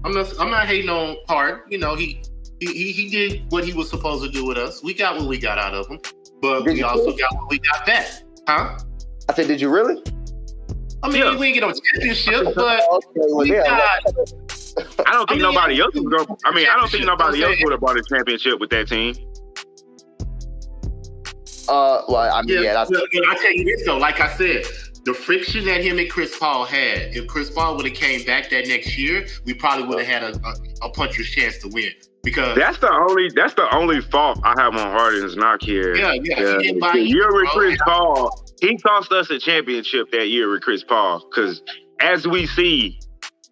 I'm not. I'm not hating on Hard. You know, he he he, he did what he was supposed to do with us. We got what we got out of him, but Did we also really? got what we got back, huh? I said, did you really? I mean, Yeah. we didn't get no championship, but Okay, well, we yeah. got. I don't think I mean, nobody else was going. I mean, I don't think nobody else would have bought a championship with that team. Uh, well, I mean, Yeah, yeah, that's but- but I tell you this though, like I said, the friction that him and Chris Paul had, if Chris Paul would have came back that next year, we probably would have had a, a, a puncher's chance to win. Because That's the only. That's the only fault I have on Harden's knock here. yeah, yeah, Yeah, he year with. Chris Paul, he cost us a championship that year with Chris Paul. Because as we see,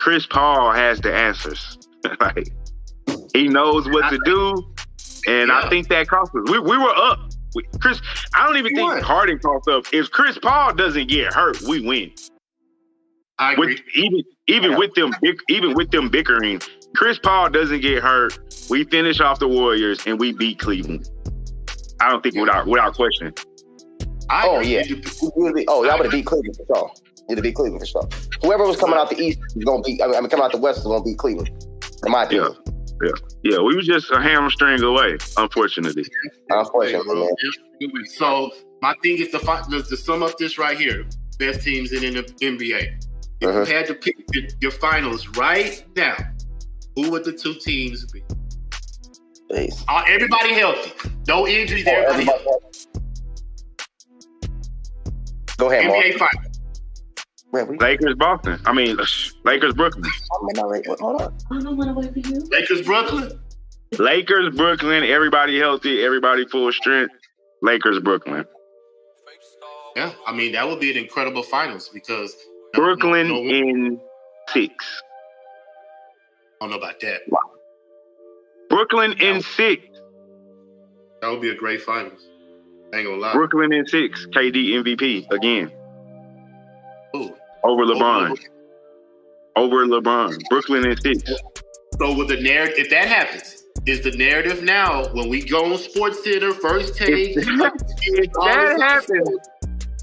Chris Paul has the answers. *laughs* like he knows what to do, and I think that cost us. We, we were up. We, Chris, I don't even We think won. Harden cost up. If Chris Paul doesn't get hurt, we win. I agree. With, even even Yeah. with them even with them bickering, Chris Paul doesn't get hurt. We finish off the Warriors and we beat Cleveland. I don't think Yeah. without without question. I Oh, yeah. You- You would be, oh, y'all would have beat Cleveland for sure. You'd have beat Cleveland for sure. Whoever was coming out the East is gonna beat. I mean, coming out the West is gonna beat Cleveland. In my opinion, Yeah, we were just a hamstring away, unfortunately. unfortunately, man. So my thing is to, fi- to, to sum up this right here: best teams in the NBA. If Uh-huh. you had to pick your, your finals right now, who would the two teams be? Jeez. Uh, everybody healthy, no injuries. Oh, Everybody everybody- Go ahead, Mark. NBA finals. Man, we- Lakers, Boston. I mean, uh, Lakers, Brooklyn. I'm in LA. Hold on. Lakers, Brooklyn. Lakers, Brooklyn. Everybody healthy. Everybody full strength. Lakers, Brooklyn. Yeah, I mean that would be an incredible finals because Brooklyn No, no, in six. I don't know about that. Brooklyn in six. That would be a great finals. I ain't gonna lie. Brooklyn in six. KD MVP again Ooh. Over LeBron. Over LeBron. Brooklyn in six. So with the narrative, if that happens, is the narrative now when we go on Sports Center first take? If if that happens,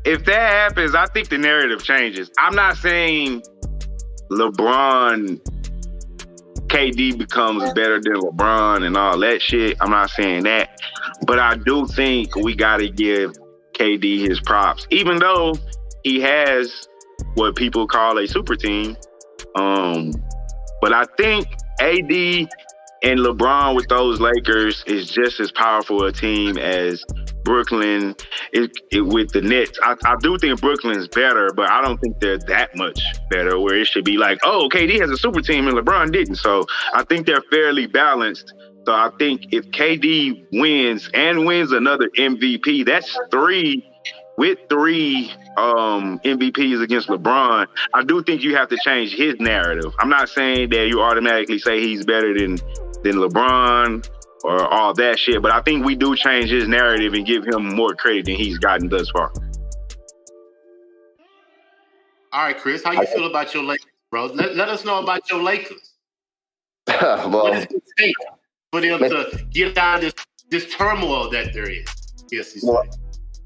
if that happens, I think the narrative changes. I'm not saying LeBron, KD becomes better than LeBron and all that shit. I'm not saying that, but I do think we got to give KD his props, even though he has what people call a super team. Um, but I think AD and LeBron with those Lakers is just as powerful a team as Brooklyn it, with the Nets. I, I do think Brooklyn's better, but I don't think they're that much better. Where it should be like, oh, KD has a super team and LeBron didn't. So I think they're fairly balanced. So I think if KD wins and wins another MVP, that's three with three um, MVPs against LeBron. I do think you have to change his narrative. I'm not saying that you automatically say he's better than than LeBron or all that shit, but I think we do change his narrative and give him more credit than he's gotten thus far. All right, Chris, how you feel about your Lakers, bro? Let, let us know about your Lakers. *laughs* What well, does it take for them to get out of this, this turmoil that they're? Yes, he Well,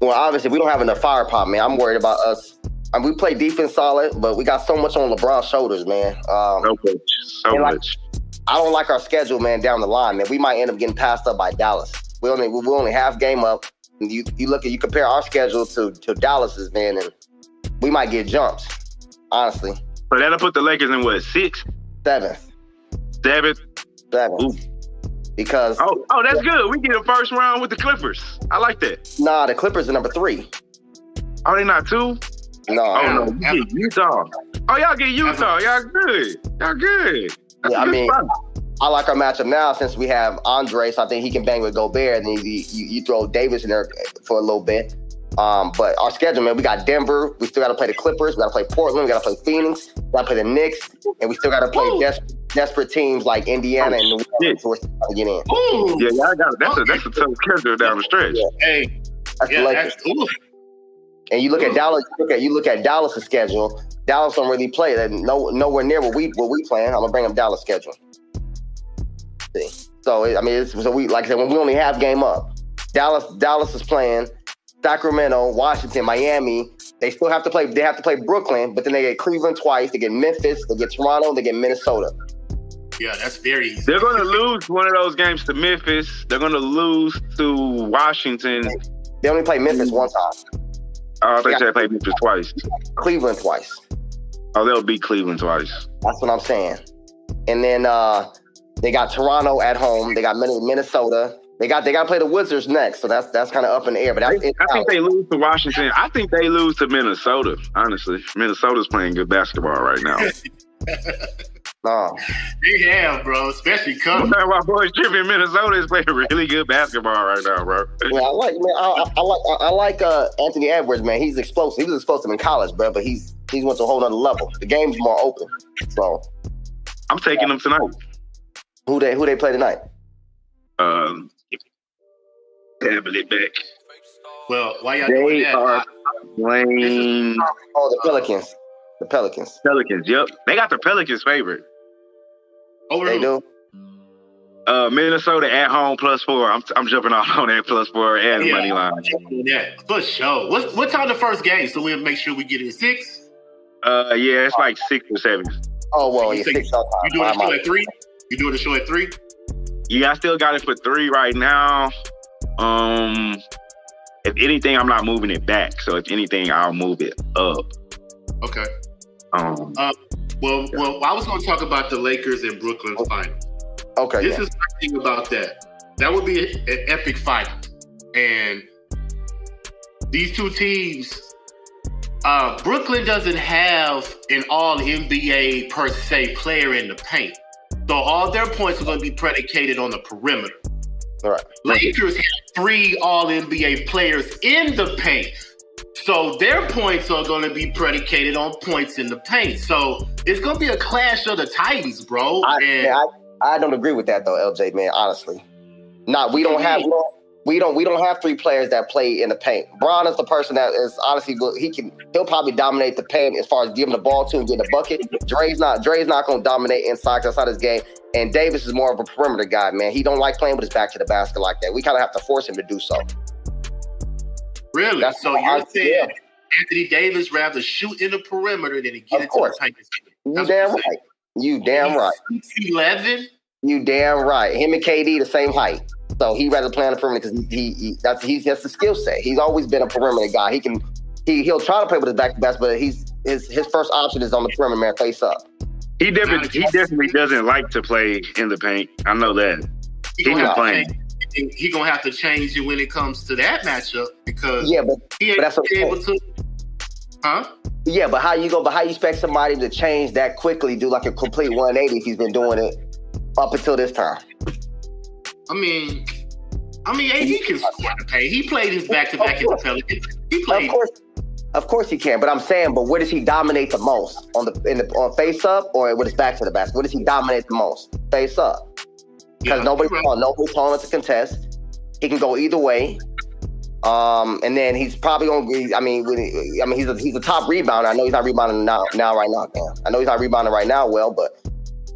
well, obviously we don't have enough firepower, man. I'm worried about us. I mean, we play defense solid, but we got so much on LeBron's shoulders, man. Um, So much, so like- much. I don't like our schedule, man. Down the line, man, we might end up getting passed up by Dallas. We only we only half game up. You you look at you compare our schedule to to Dallas's, man, and we might get jumped. Honestly, So that'll put the Lakers in what sixth, seventh, seventh. seventh, Ooh. Because Oh, oh, that's good. We get a first round with the Clippers. I like that. nah, the Clippers are number three. Are they not two? No, Oh Yeah. no, we get Utah. Oh, y'all get Utah. Y'all good. Y'all good. That's Yeah, a I good mean- spot. I like our matchup now since we have Andre, so I think he can bang with Gobert, and then you, you, you throw Davis in there for a little bit. Um, but our schedule, man, we got Denver. We still got to play the Clippers. We got to play Portland. We got to play Phoenix. We got to play the Knicks, and we still got to play Woo. des- desperate teams like Indiana and New oh, Orleans. shit. So we're trying to get in. Ooh, Yeah, y'all got that's a that's a tough schedule down the stretch. hey, That's yeah, the Lakers. that's, ooh. And you look at Dallas. Look at you look at Dallas' schedule. Dallas don't really play. That no nowhere near what we what we playing. I'm gonna bring up Dallas' schedule. See, so I mean, it's, so we like I said when we only have game up. Dallas Dallas is playing Sacramento, Washington, Miami. They still have to play. They have to play Brooklyn, but then they get Cleveland twice. They get Memphis. They get Toronto. They get Minnesota. Yeah, that's very easy. They're going to lose one of those games to Memphis. They're going to lose to Washington. They only play Memphis one time. Oh, I think they played Memphis twice. Cleveland twice. Oh, they'll beat Cleveland twice. That's what I'm saying. And then uh they got Toronto at home. They got Minnesota. They got they got to play the Wizards next. So that's that's kind of up in the air. But that's I think out. they lose to Washington. I think they lose to Minnesota. Honestly, Minnesota's playing good basketball right now. *laughs* no. They have, bro, especially coming. My boy Trippy Minnesota is playing really good basketball right now, bro. Yeah, I like man. I, I, I like I, I like uh, Anthony Edwards, man. He's explosive. He was explosive in college, bro. But he's he's went to a whole other level. The game's more open. So I'm taking them tonight. who they who they play tonight? Um, tabbing it back. Well, why y'all doing They that? are I- playing Oh, the Pelicans. The Pelicans. Pelicans. Yep, they got the Pelicans favorite. Over They who? do. Uh, Minnesota at home plus four. I'm I'm jumping off *laughs* on that plus four and Yeah. money line. Yeah, for sure. What's what time the first game? So we'll make sure we get in six. Uh, yeah, it's like six or seven. Oh well, You yeah, six all You doing the show out. at three? You doing the show at three? Yeah, I still got it for three right now. Um, if anything, I'm not moving it back. So if anything, I'll move it up. Okay. Um, Well, well, I was going to talk about the Lakers and Brooklyn final. Okay, This yeah. is my thing about that. That would be an epic fight, and these two teams. Uh, Brooklyn doesn't have an All NBA per se player in the paint, so all their points are going to be predicated on the perimeter. All right. Lakers have three All NBA players in the paint. So their points are going to be predicated on points in the paint. So it's going to be a clash of the Titans, bro. I, and man, I, I don't agree with that though, LJ. Man, honestly, nah, we don't have we don't, we don't we don't have three players that play in the paint. Bron is the person that is honestly he can he'll probably dominate the paint as far as giving the ball to and getting the bucket. Dre's not Dre's not going to dominate inside not his game. And Davis is more of a perimeter guy, man. He don't like playing with his back to the basket like that. We kind of have to force him to do so. Really, That's so you're I- saying yeah. Anthony Davis rather shoot in the perimeter than he get Of into course. the paint. You damn what right. You damn right. Eleven. You damn right. Him and KD the same height. So he rather play on the perimeter because he, he that's he's that's the skill set. He's always been a perimeter guy. He can he he'll try to play with his back to best, but he's his his first option is on the perimeter, man, face up. he definitely he definitely doesn't like to play in the paint. I know that. He He's gonna have playing. He gonna have to change it when it comes to that matchup because Yeah, but he ain't but that's what able to. Huh? yeah, but how you go? But how you expect somebody to change that quickly? Do like a complete 180 if he's been doing it up until this time? I mean, I mean, AD can score the paint. He played his back to back in the Pelicans. He Of played. course, of course he can. But I'm saying, but where does he dominate the most on the in the on face up or with his back to the basket? Where does he dominate the most? Face up. Because Yeah, nobody's you're right. calling, nobody's calling it to contest. He can go either way. Um, and then he's probably gonna be. I mean, he- I mean, he's a he's a top rebounder. I know he's not rebounding now, now right now. Man. I know he's not rebounding right now, well, but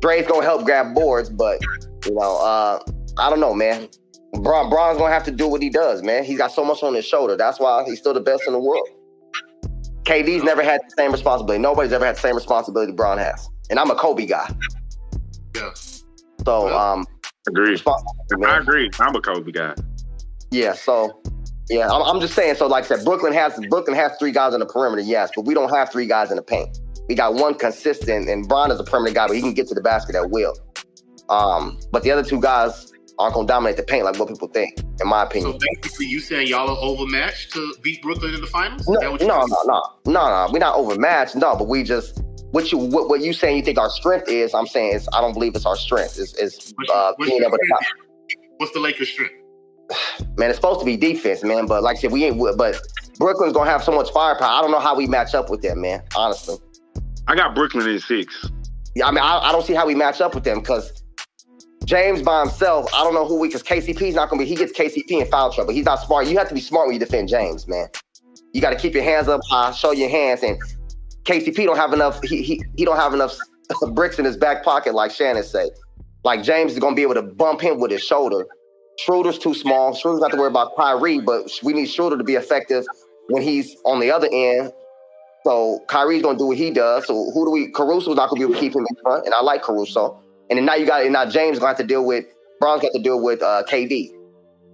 Dre's gonna help grab boards. But you know, uh, I don't know, man. Bron Bron's gonna have to do what he does, man. He's got so much on his shoulder. That's why he's still the best in the world. KD's never had the same responsibility. Nobody's ever had the same responsibility Bron has. And I'm a Kobe guy. Yeah. So, Well, um, Agree. responsibility, I agree. I'm a Kobe guy. Yeah, so yeah, I'm, I'm just saying. So, like I said, Brooklyn has Brooklyn has three guys on the perimeter, yes, but we don't have three guys in the paint. We got one consistent, and Bron is a perimeter guy, but he can get to the basket at will. Um, but the other two guys aren't gonna dominate the paint like what people think, in my opinion. So opinion. basically, you saying y'all are overmatched to beat Brooklyn in the finals? Is No, no, no, no, no, no. We're not overmatched, no, but we just what you what, what you saying you think our strength is, I'm saying is I don't believe it's our strength. It's, it's What's, uh, what's being able to? What's the Lakers' strength? man, it's supposed to be defense, man. But like I said, we ain't. But Brooklyn's gonna have so much firepower. I don't know how we match up with them, man. Honestly, I got Brooklyn in six. yeah. I mean, I, I don't see how we match up with them because James by himself. I don't know who we because KCP's not gonna be. He gets KCP in foul trouble. But he's not smart. You have to be smart when you defend James, man. You got to keep your hands up high, show your hands, and KCP don't have enough. He he, he don't have enough *laughs* bricks in his back pocket, like Shannon said. Like James is gonna be able to bump him with his shoulder. Schroeder's too small. Schroeder's got to worry about Kyrie, but we need Schroeder to be effective when he's on the other end. So Kyrie's gonna do what he does. So who do we? Caruso's not gonna be able to keep him in front, and I like Caruso. And then now you got now James gonna have to deal with Bron's got to deal with uh, KD.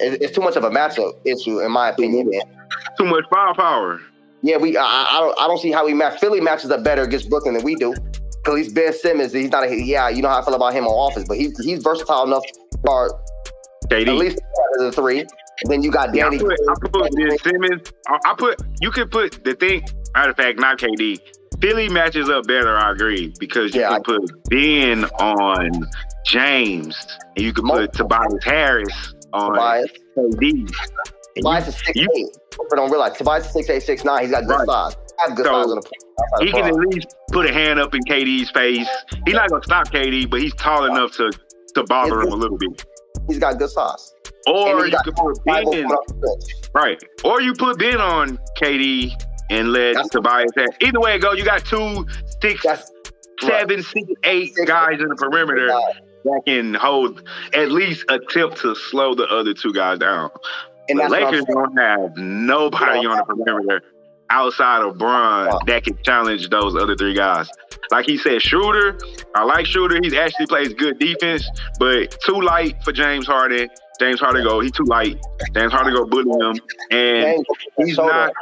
It- It's too much of a matchup issue, in my opinion, man. Too much firepower. Yeah, we. I, I I don't. I don't see how we match. Philly matches up better against Brooklyn than we do. Cause he's Ben Simmons. He's not a. Yeah, you know how I feel about him on offense, but he's he's versatile enough for KD. at least as a three. Then you got Yeah, I Danny. put, I put Ben Simmons. I, I put you could put the thing. Matter of fact, not KD. Philly matches up better. I agree because you Yeah, can put Ben on James, and you can Mo- put Tobias Harris on Tobias. KD. Tobias is six eight. People don't realize Tobias is six eight six nine. He's got good Right. size. He has good So, size on the outside He the can at least put a hand up in KD's face. He's not gonna stop KD, but he's tall enough to to bother him a little bit. He's got good size. Or you could put Ben, put up the bench. right? Or you put Ben on KD and let That's- Tobias. Have, either way it goes, you got two, six, seven, six, eight Six, guys in the perimeter that can hold at least attempt to slow the other two guys down. And the that's what I'm Lakers don't have nobody on the perimeter outside of Bron Wow. that can challenge those other three guys. Like he said, Schroeder, I like Schroeder. He actually plays good defense, but too light for James Harden. James Harden go, he too light. James Harden go bully him, and he's not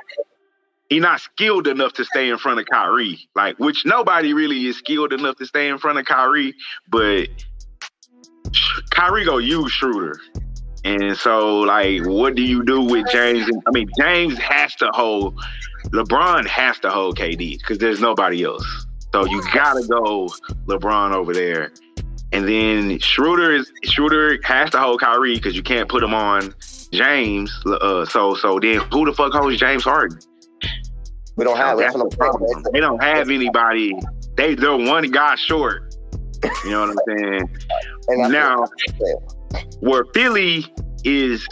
he's not skilled enough to stay in front of Kyrie. Like, which nobody really is skilled enough to stay in front of Kyrie, but Kyrie go use Schroeder. And so, like, what do you do with James? I mean, James has to hold LeBron has to hold KD because there's nobody else. So you gotta go LeBron over there. And then Schroeder is Schroeder has to hold Kyrie because you can't put him on James. Uh, so so then who the fuck holds James Harden? We don't have. That's That's what the I'm problem. They don't have anybody. They they're one guy short. You know what I'm saying? And Now what I'm saying. Where Philly is,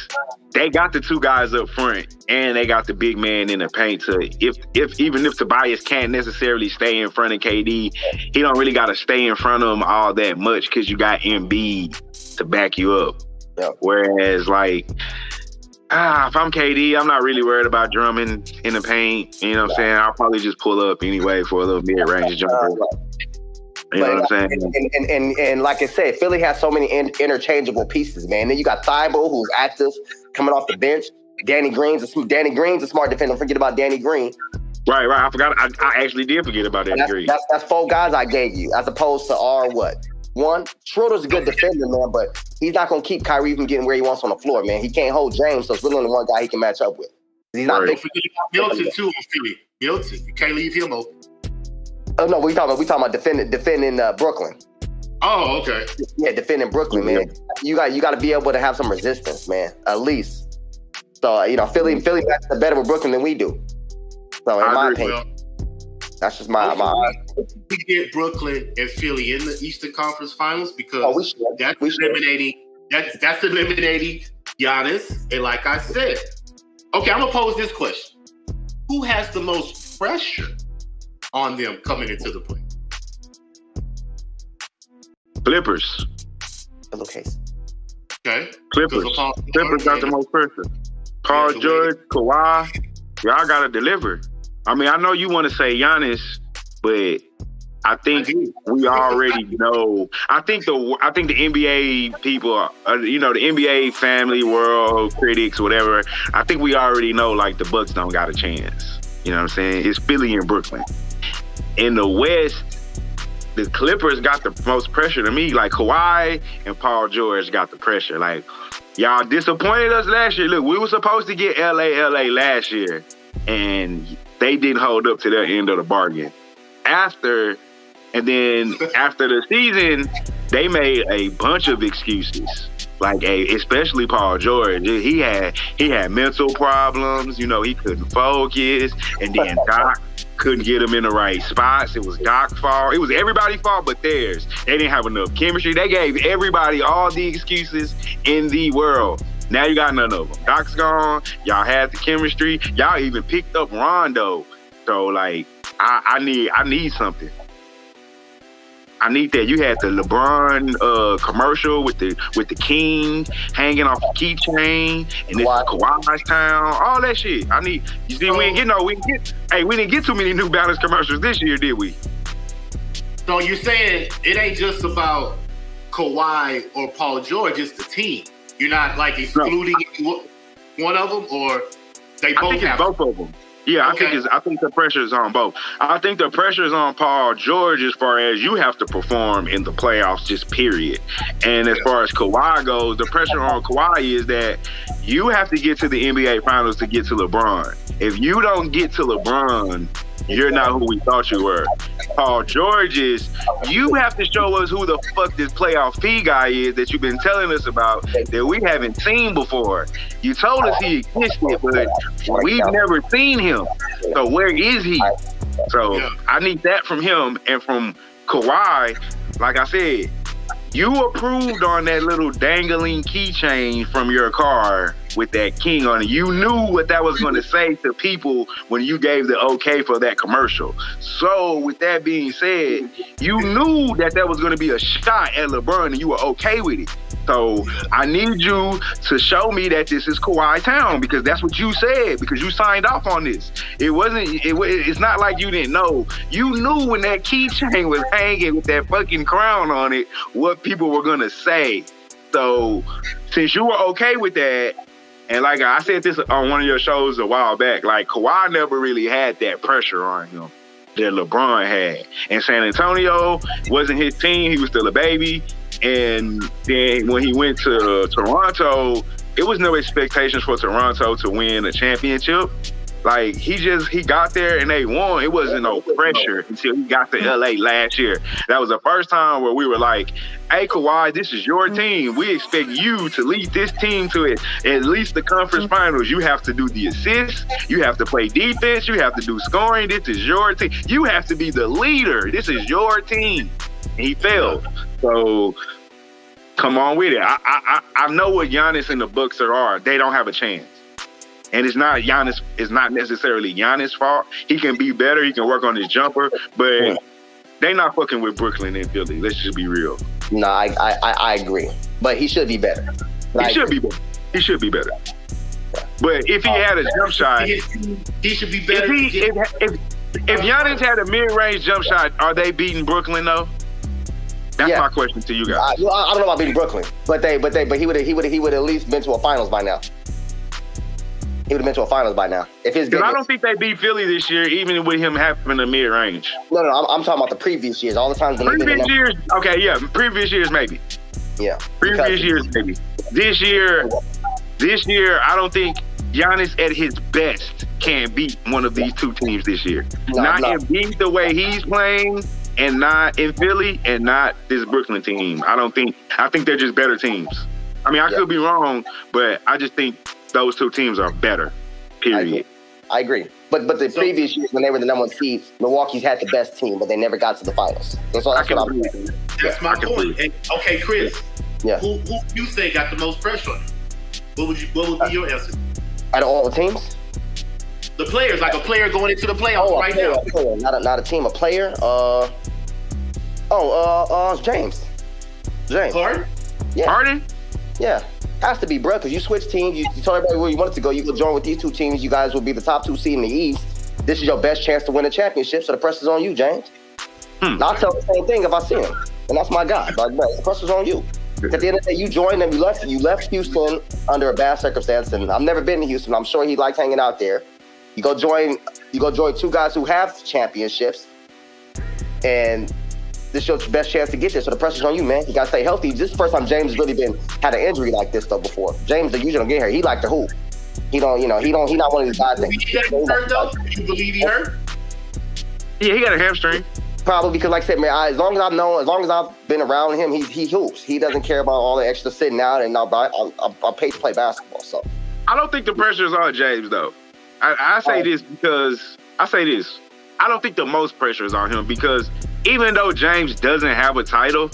they got the two guys up front and they got the big man in the paint. To if if even if Tobias can't necessarily stay in front of KD, he don't really got to stay in front of him all that much because you got Embiid to back you up. Yeah. Whereas like. Ah, if I'm KD, I'm not really worried about drumming in the paint. You know what I'm saying? I'll probably just pull up anyway for a little mid-range jumper. Uh, You know what I'm saying? and, and, and, and, and like I said, Philly has so many in, interchangeable pieces, man. Then you got Thybulle, who's active, coming off the bench. Danny Green's a, Danny Green's a smart defender. Don't forget about Danny Green. Right, right. I forgot. I, I actually did forget about that. That's, Green. that's, that's four guys I gave you, as opposed to our what? One, Schroeder's a good defender, man, but he's not going to keep Kyrie from getting where he wants on the floor, man. He can't hold James, so it's really only one guy he can match up with. He's not Right. big. Don't forget about Milton too on Philly. Milton, you can't leave him open. Oh, no, we talking about, we talking about defending, defending uh, Brooklyn. Oh, okay. Yeah, defending Brooklyn, man. You got you got to be able to have some resistance, man. At least. So uh, you know, Philly Philly matches better with Brooklyn than we do. So in I my agree. opinion, Well, that's just my my. we get Brooklyn and Philly in the Eastern Conference Finals because Oh, that's we should. eliminating that's that's eliminating Giannis. And like I said, okay, I'm gonna pose this question: Who has the most pressure on them coming into the play? Clippers. Pillowcase. Okay, Clippers. Because Clippers got the most pressure. Paul Yeah, the George, Kawhi, y'all gotta deliver. I mean, I know you want to say Giannis, but I I think do. we already *laughs* know. I think the I think the NBA people, uh, you know, the NBA family, world critics, whatever. I think we already know like the Bucks don't got a chance. You know what I'm saying? It's Philly and Brooklyn. In the West, the Clippers got the most pressure to me. Like Kawhi and Paul George got the pressure. Like y'all disappointed us last year. Look, we were supposed to get LA, LA last year, and they didn't hold up to their end of the bargain. After And then *laughs* after the season, they made a bunch of excuses. Like a, especially Paul George, he had he had mental problems. You know, he couldn't focus, and then Doc *laughs* couldn't get them in the right spots. It was Doc's fault. It was everybody's fault but theirs. They didn't have enough chemistry. They gave everybody all the excuses in the world. Now you got none of them. Doc's gone. Y'all had the chemistry. Y'all even picked up Rondo. So like, I, I need I need something. I need that. You had the LeBron uh, commercial with the with the king hanging off the keychain, and this Kawhi. is Kawhi's town. All that shit. I need. You see, we didn't get no. We didn't get. Hey, we didn't get too many New Balance commercials this year, did we? So you're saying it ain't just about Kawhi or Paul George, it's the team. You're not like excluding any one of them, or they I both think it's have. both of them. Yeah, I think it's, I think the pressure is on both. I think the pressure is on Paul George as far as you have to perform in the playoffs, just period. And as far as Kawhi goes, the pressure on Kawhi is that you have to get to the NBA Finals to get to LeBron. If you don't get to LeBron, you're not who we thought you were. Paul George is, you have to show us who the fuck this playoff P guy is that you've been telling us about that we haven't seen before. You told us he existed, but we've never seen him. So where is he? So I need that from him and from Kawhi. Like I said, you approved on that little dangling keychain from your car with that king on it. You knew what that was going to say to people when you gave the okay for that commercial. So, with that being said, you knew that that was going to be a shot at LeBron and you were okay with it. So, I need you to show me that this is Kawhi Town because that's what you said because you signed off on this. It wasn't, it, it's not like you didn't know. You knew when that keychain was hanging with that fucking crown on it what people were to say. So, since you were okay with that, and like I said this on one of your shows a while back, like Kawhi never really had that pressure on him that LeBron had. And San Antonio wasn't his team, he was still a baby. And then when he went to Toronto, it was no expectations for Toronto to win a championship. Like he just he got there and they won. It wasn't no pressure until he got to LA last year. That was the first time where we were like, "Hey Kawhi, this is your mm-hmm. team. We expect you to lead this team to it at least the conference mm-hmm. finals. You have to do the assists. You have to play defense. You have to do scoring. This is your team. You have to be the leader. This is your team." And he failed. So come on with it. I I I I know what Giannis and the Bucks are. They don't have a chance. And it's not Giannis. It's not necessarily Giannis' fault. He can be better. He can work on his jumper, but Yeah. they not fucking with Brooklyn and Philly. Let's just be real. No, I, I, I, I agree. But he should be better. Like, He should be better. He should be better. But if he oh, had a jump shot, He, he should be better. he if if, if Giannis had a mid range jump shot, are they beating Brooklyn though? That's Yeah. my question to you I, guys. well, I don't know about beating Brooklyn, but they, but they, but he would, he would, he would at least been to a finals by now. He would have been to a finals by now. If his, Because I don't think they beat Philly this year, even with him having a mid range. no, no, I'm, I'm talking about the previous years. All the times when they've been in Previous years, okay, yeah, previous years maybe. yeah, Previous years maybe. This year, this year, I don't think Giannis at his best can beat one of these two teams this year. No, not no. in beat the way he's playing, and not in Philly, and not this Brooklyn team. I don't think. I think they're just better teams. I mean, I Yeah. could be wrong, but I just think those two teams are better. I agree. Period. I agree. But but the So- previous years when they were the number one seed, Milwaukee's had the best team, but they never got to the finals. That's all. I That's can what I'm that's I my can point. And, okay, Chris, Yeah. who who you say got the most pressure? What would you? What would be your answer? Out of all the teams, The players, like a player going into the playoffs oh, right player, now. a player, not a, not a team, a player. Uh, oh, uh, uh, James, James. Harden. Yeah, Harden? yeah. Has to be, bro, because you switch teams. You, you told everybody where you wanted to go. You go join with these two teams. You guys will be the top two seed in the East. This is your best chance to win a championship. So the pressure's on you, James. Hmm. I'll tell the same thing if I see him, and that's my guy. But bro, the pressure's on you. At the end of the day, you joined them. You left. You left Houston under a bad circumstance, and I've never been to Houston. I'm sure he likes hanging out there. You go join. You go join two guys who have championships, and this is your best chance to get there. So the pressure's on you, man. You gotta stay healthy. This is the first time James has really been had an injury like this though before. James, they usually don't get here. He like to hoop. He don't, you know, he don't. He not one of these guys that. He got hurt though. You believe he hurt? Yeah, he got a hamstring. Probably because, like I said, man, I, as long as I've known, as long as I've been around him, he he hoops. He doesn't care about all the extra sitting out, and I'll, I'll, I'll, I'll pay to play basketball. So I don't think the pressure is on James though. I, I say Oh. this because I say this. I don't think the most pressure is on him because even though James doesn't have a title,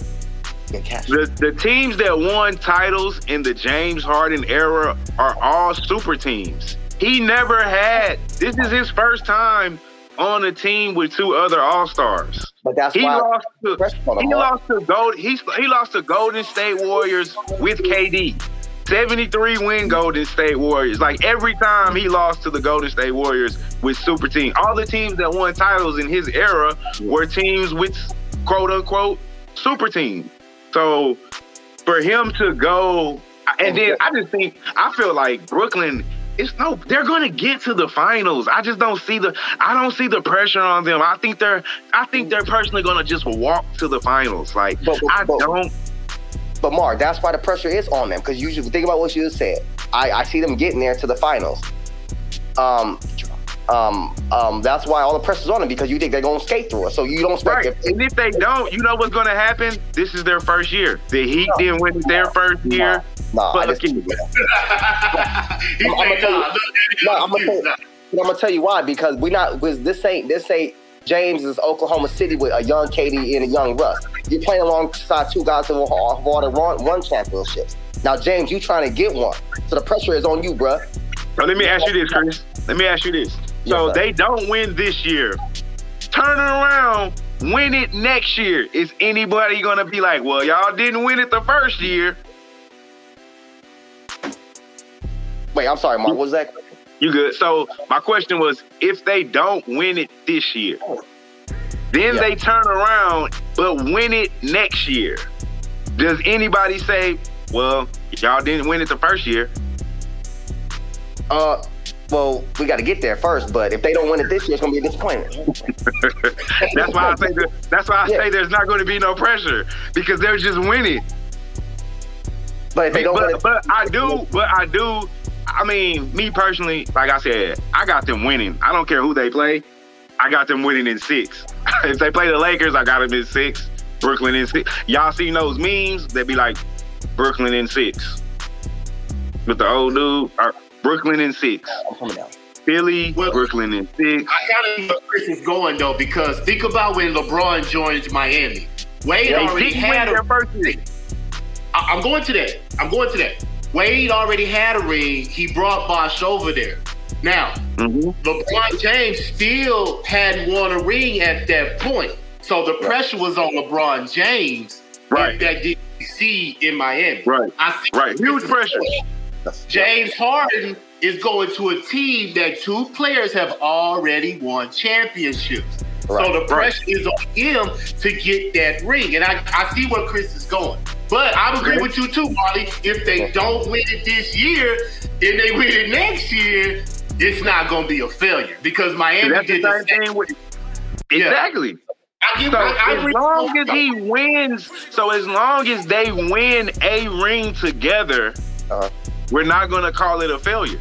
the, the teams that won titles in the James Harden era are all super teams. He never had. This is his first time on a team with two other All Stars. But that's He why lost to pressure on him. he lost to Gold. He he lost to Golden State Warriors with KD. 73 win Golden State Warriors. Like every time he lost to the Golden State Warriors with super team. All the teams that won titles in his era were teams with quote unquote super team. So for him to go and then I just think I feel like Brooklyn it's no they're gonna get to the finals. I just don't see the I don't see the pressure on them. I think they're I think they're personally gonna just walk to the finals. Like But- but- I but- don't But Mark, that's why the pressure is on them because you should think about what you just said. I, I see them getting there to the finals. Um, um, um, that's why all the pressure's on them because you think they're gonna skate through it. So you don't expect Right. if And if they don't, you know what's gonna happen? This is their first year. The Heat didn't win their first year. Nah, I But just look keep it. *laughs* He I'm- I'ma tell you- nah, look, No, I'm gonna tell. I'm gonna tell you why because we not because this ain't this ain't James is Oklahoma City with a young KD and a young Russ. You're playing alongside two guys who have al- have already won one championships. Now James, you trying to get one, so the pressure is on you, bruh. So let me ask you this, Chris. Let me ask you this. So Yes, they don't win this year. Turn around, win it next year. Is anybody gonna be like, well, y'all didn't win it the first year? Wait, I'm sorry, Mark. What was that? You good? So my question was, if they don't win it this year, then Yeah. they turn around but win it next year. Does anybody say, well, y'all didn't win it the first year? Uh, well, we got to get there first. But if they don't win it this year, it's gonna be a disappointment. *laughs* that's why I say that, that's why I Yeah. say there's not going to be no pressure because they're just winning. But if they don't win But, it, but I do, but I do. I mean, me personally, like I said, I got them winning. I don't care who they play. I got them winning in six. *laughs* if they play the Lakers, I got them in six. Brooklyn in six. Y'all seen those memes? They be like Brooklyn in six. With the old dude, or Brooklyn in six. I'm coming down. Philly, Well- Brooklyn in six. I kind of know where Chris is going though, because think about when LeBron joined Miami. Wade They already didn't win had their a. first year. I- I'm going to that. I'm going to that. Wade already had a ring. He brought Bosh over there. Now, Mhm. LeBron James still hadn't won a ring at that point. So the pressure was on LeBron James. Right. That did see in Miami. Right. I see Right. Huge pressure. James Harden is going to a team that two players have already won championships. Right, so the right. pressure is on him to get that ring. And I, I see where Chris is going. But I agree with you too, Marley. If they don't win it this year and they win it next year, it's not going to be a failure because Miami the did the same thing with. Yeah. Exactly. I give, So I, I as agree long as he wins, so as long as they win a ring together, Uh-huh. We're not gonna call it a failure.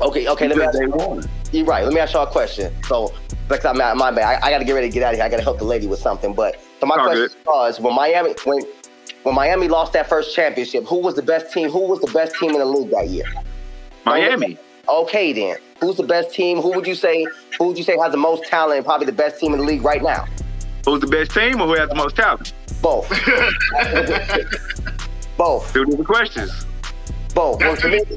Okay, okay. Let me ask you, you're right. Let me ask y'all a question. So, because I'm not, my bad. I, I got to get ready to get out of here. I got to help the lady with something. But so my All question was, when Miami, when when Miami lost that first championship, who was the best team? Who was the best team in the league that year? Miami. Okay, then. Who's the best team? Who would you say? Who would you say has the most talent? and Probably the best team in the league right now. Who's the best team or who has the most talent? Both. *laughs* Both. Two different questions. Both. Well, That's to me, it.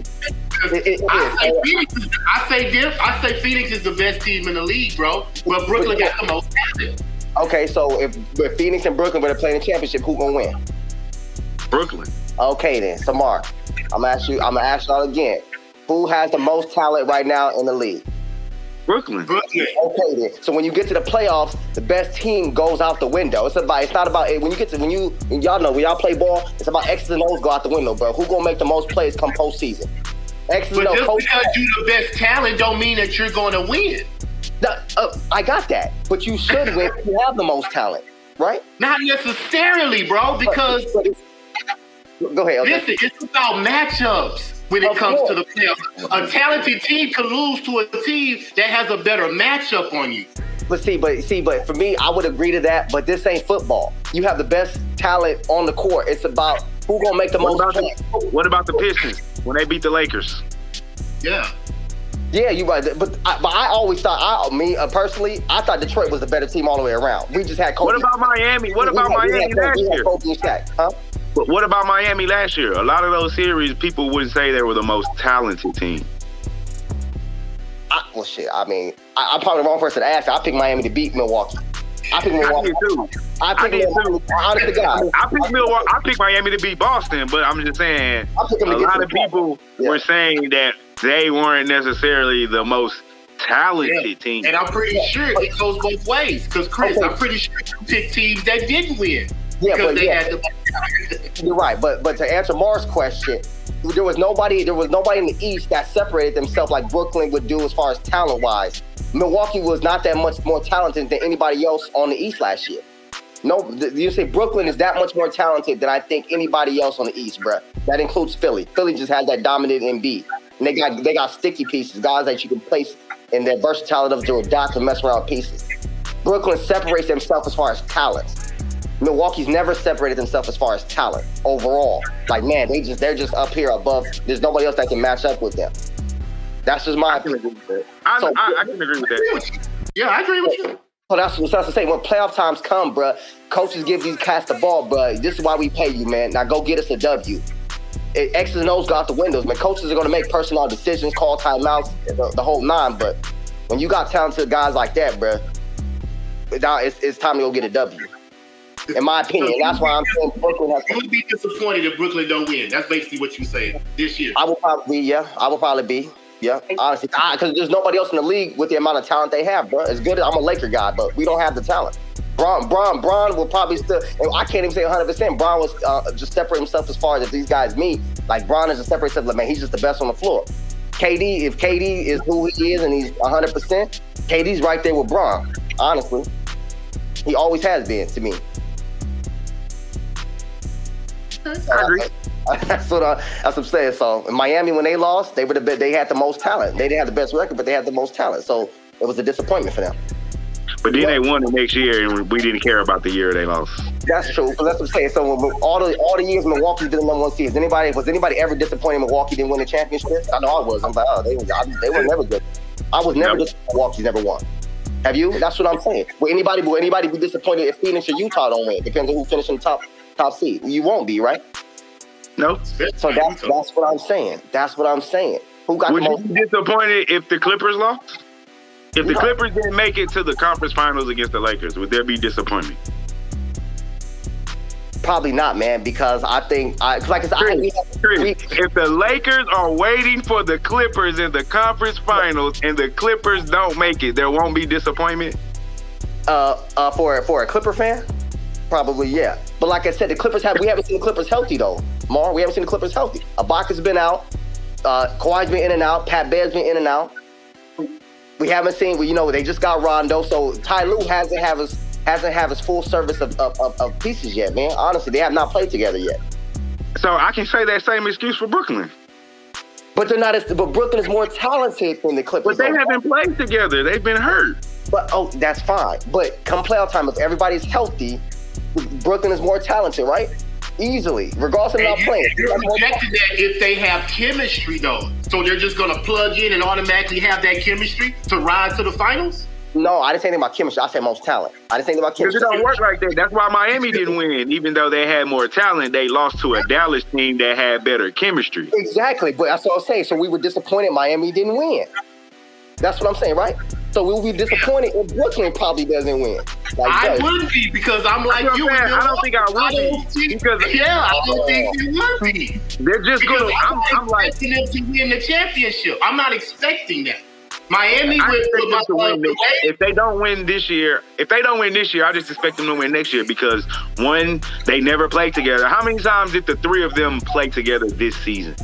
it- it I say. Phoenix. Is, I say Dip, I say Phoenix is the best team in the league, bro. But Brooklyn got the most talent. Okay, so if, Phoenix and Brooklyn were to play in the championship, who gonna win? Brooklyn. Okay then, so Mark, I'm gonna ask you. I'm gonna ask y'all again. Who has the most talent right now in the league? Brooklyn. Brooklyn. Okay then. So when you get to the playoffs, the best team goes out the window. It's about. It's not about it. when you get to when you when y'all know when y'all play ball. It's about X's and O's go out the window, bro. Who gonna make the most plays come postseason? X's But and O's. just because you the best talent don't mean that you're going to win. No, uh, I got that, but you should win. if You have the most talent, right? Not necessarily, bro, because But it's- go ahead. okay. listen, it's about matchups when it Of comes to the playoffs. A talented team can lose to a team that has a better matchup on you. But see, but see, but for me, I would agree to that. But this ain't football. You have the best talent on the court. It's about who gonna make the What most about the, what about the Pistons when they beat the Lakers? Yeah. Yeah, you're right. But I, but I always thought, I me uh, personally, I thought Detroit was the better team all the way around. We just had Kobe. What about Miami? What we about had- we Miami had Kobe- last we had year? Kobe and Shaq, huh? But what about Miami last year? A lot of those series, people wouldn't say they were the most talented team. I, well, shit. I mean, I, I'm probably the wrong person to ask. I picked Miami to beat Milwaukee. I picked I Milwaukee. did too. I I picked did Milwaukee. too. Honest to God, I picked Milwaukee. I picked Miami to beat Boston, but I'm just saying I picked a lot of the people Yeah. were saying that they weren't necessarily the most talented Yeah. team. And I'm pretty sure it goes both ways. Because Chris, Okay. I'm pretty sure you picked teams that didn't win. Yeah, but they yeah, had the *laughs* you're right. But but to answer Mars' question, there was nobody. There was nobody in the East that separated themselves like Brooklyn would do as far as talent wise. Milwaukee was not that much more talented than anybody else on the East last year. No, th- you say Brooklyn is that much more talented than I think anybody else on the East, bruh. That includes Philly. Philly just has that dominant Embiid, and they got they got sticky pieces, guys that you can place in their versatility of to adapt and mess around pieces. Brooklyn separates themselves as far as talent. Milwaukee's never separated themselves as far as talent overall. Like man, they just they're just up here above. There's nobody else that can match up with them. That's just my opinion. I, So- I, I can agree with I agree that. with you. Yeah, I agree with you. So that's what that's to say. When playoff times come, bruh, coaches give these cats the ball, bruh. This is why we pay you, man. Now go get us a W. It, X's and O's go out the windows, man. Coaches are gonna make personnel decisions, call timeouts, the, the whole nine. But when you got talented guys like that, bruh, now it's, it's time to go get a W. In my opinion, that's why I'm saying Brooklyn has. You would be disappointed if Brooklyn don't win. That's basically what you saying this year. I will probably be, yeah. I will probably be, yeah. Honestly, because there's nobody else in the league with the amount of talent they have, bro. As good as I'm a Laker guy, but we don't have the talent. Bron, Bron, Bron will probably still. I can't even say 100. percent Bron was uh, just separate himself as far as if these guys meet. Like Bron is just separate himself. Like man, he's just the best on the floor. KD, if KD is who he is and he's 100, percent KD's right there with Bron. Honestly, he always has been to me. I agree. *laughs* That's what, I, that's what I'm saying. So in Miami, when they lost, they were the be- they had the most talent. They didn't have the best record, but they had the most talent. So it was a disappointment for them. But then they won the next year, and we didn't care about the year they lost. That's true. But that's what I'm saying. So when, all the all the years Milwaukee's been the number one seed, is anybody was anybody ever disappointed Milwaukee didn't win the championship? I know I was. I'm like, oh, they, I, they were never good. I was never No. disappointed Milwaukee's never won. Have you? That's what I'm saying. Will anybody will anybody be disappointed if Phoenix or Utah don't win? Depends on who finishes in the top top seed. You won't be, right? No. So that's that's what I'm saying. That's what I'm saying. Who got Would the you be disappointed if the Clippers lost? If the No. Clippers didn't make it to the conference finals against the Lakers, would there be disappointment? Probably not, man, because I think I like I said, I, we, Chris, we, if the Lakers are waiting for the Clippers in the conference finals and the Clippers don't make it, there won't be disappointment. uh, uh, for for a Clipper fan, probably yeah. But like I said, the Clippers have we haven't seen the Clippers healthy though. Mar, we haven't seen the Clippers healthy. Ibaka's been out, uh, Kawhi's been in and out, Pat Bev's been in and out. We haven't seen, well, you know, they just got Rondo, so Ty Lue hasn't have his hasn't have his full service of, of, of, of pieces yet, man. Honestly, they have not played together yet. So I can say that same excuse for Brooklyn. But they're not as. But Brooklyn is more talented than the Clippers. But they haven't played together. They've been hurt. But oh, that's fine. But come playoff time, if everybody's healthy, Brooklyn is more talented, right? Easily, regardless of And not you, playing. you're projecting that if they have chemistry, though. So they're just going to plug in and automatically have that chemistry to ride to the finals? No, I didn't say anything about chemistry. I said most talent. I didn't say anything about Because it chemistry. don't work like that. That's why Miami didn't win. Even though they had more talent, they lost to a Dallas team that had better chemistry. Exactly, but that's what I'm saying. So we were disappointed Miami didn't win. That's what I'm saying, right? So we'll be disappointed if Brooklyn probably doesn't win. Like, I that. would be because I'm like you. what I'm saying. I don't think I would I be, don't think- because- *laughs* yeah, I don't think uh, you would be. They're just Because gonna. I'm, I'm, I'm like, expecting them to win the championship. I'm not expecting that. Miami I with, expect to win. This, if they don't win this year, if they don't win this year, I just expect them to win next year because one, they never played together. How many times did the three of them play together this season?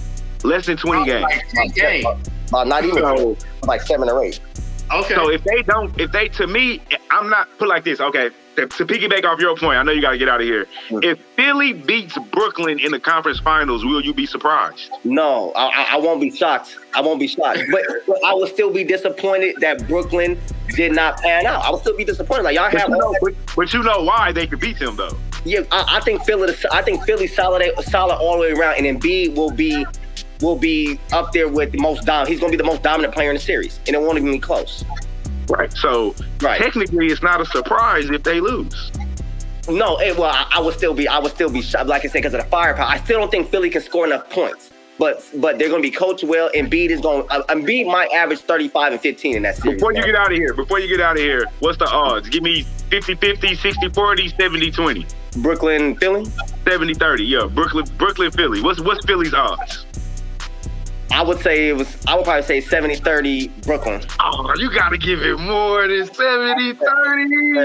Less than twenty games. like three games. Uh, not even So, like seven or eight. Okay. so if they don't, if they, to me, I'm not put like this. Okay, to, to piggyback off your point, I know you got to get out of here. Mm. If Philly beats Brooklyn in the conference finals, will you be surprised? No, I, I- I won't be shocked. I won't be shocked. But, but I will still be disappointed that Brooklyn did not pan out. I would still be disappointed. Like y'all But have you, all know, but, but you know why they could beat them though. Yeah, I, I think Philly. I think Philly solid, solid all the way around, and Embiid will be will be up there with the most dominant. He's going to be the most dominant player in the series, and it won't even be close. Right. So Right. technically, it's not a surprise if they lose. No, it, well, I, I would still be, I would still be shocked, like I said, because of the firepower. I still don't think Philly can score enough points. But but they're going to be coached well. Embiid is going. Uh, Embiid might average 35 and 15 in that series. Before you man. get out of here, before you get out of here, what's the odds? Give me 50-50, 60-40, 70-20. Brooklyn, Philly, 70-30. Yeah, Brooklyn, Brooklyn, Philly. What's what's Philly's odds? I would say it was. I would probably say 70-30 Brooklyn. Oh, you gotta give it more than 70-30.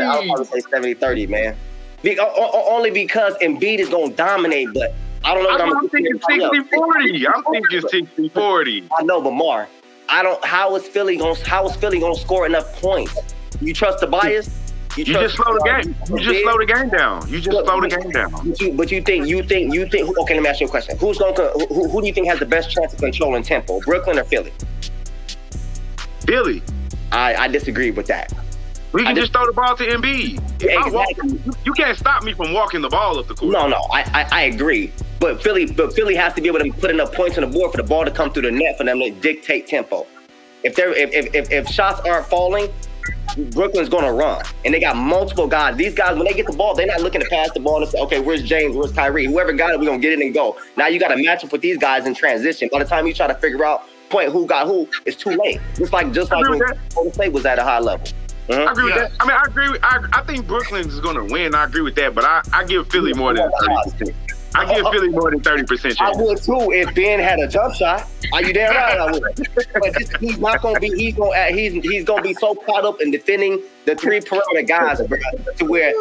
I would probably say 70-30, man. Be, o- o- only because Embiid is going to dominate, but I don't know what I'm, I'm, thinking do. 60-40. I'm thinking 60-40. I know, but Mar, I don't. How is Philly going? to How is Philly going to score enough points? You trust the bias? You just slow the game. You just slow the game down. You just slow the game down. But you, but you think you think you think okay? Let me ask you a question. Who's going to who, who do you think has the best chance of controlling tempo, Brooklyn or Philly? Philly. I, I disagree with that. We can just- just throw the ball to Embiid. I walk- you, you can't stop me from walking the ball up the court. No, no, I, I I agree. But Philly, but Philly has to be able to put enough points on the board for the ball to come through the net for them to dictate tempo. If they're if if, if, if shots aren't falling, Brooklyn's gonna run, and they got multiple guys. These guys, when they get the ball, they're not looking to pass the ball and say, "Okay, where's James? Where's Kyrie? Whoever got it, we're gonna get it and go." Now you got to match up with these guys in transition. By the time you try to figure out point who got who, it's too late. Just like just like agree when with Golden State was at a high level. I agree Yeah. with that. I mean, I agree. With, I, I think Brooklyn is going to win. I agree with that, but I, I give Philly more than thirty percent. I give Philly more than thirty percent I would too if Ben had a jump shot. Are you damn right? I would. *laughs* But this, he's not gonna be. He's gonna. uh, He's he's gonna be so caught up in defending the three perimeter guys, bro, to where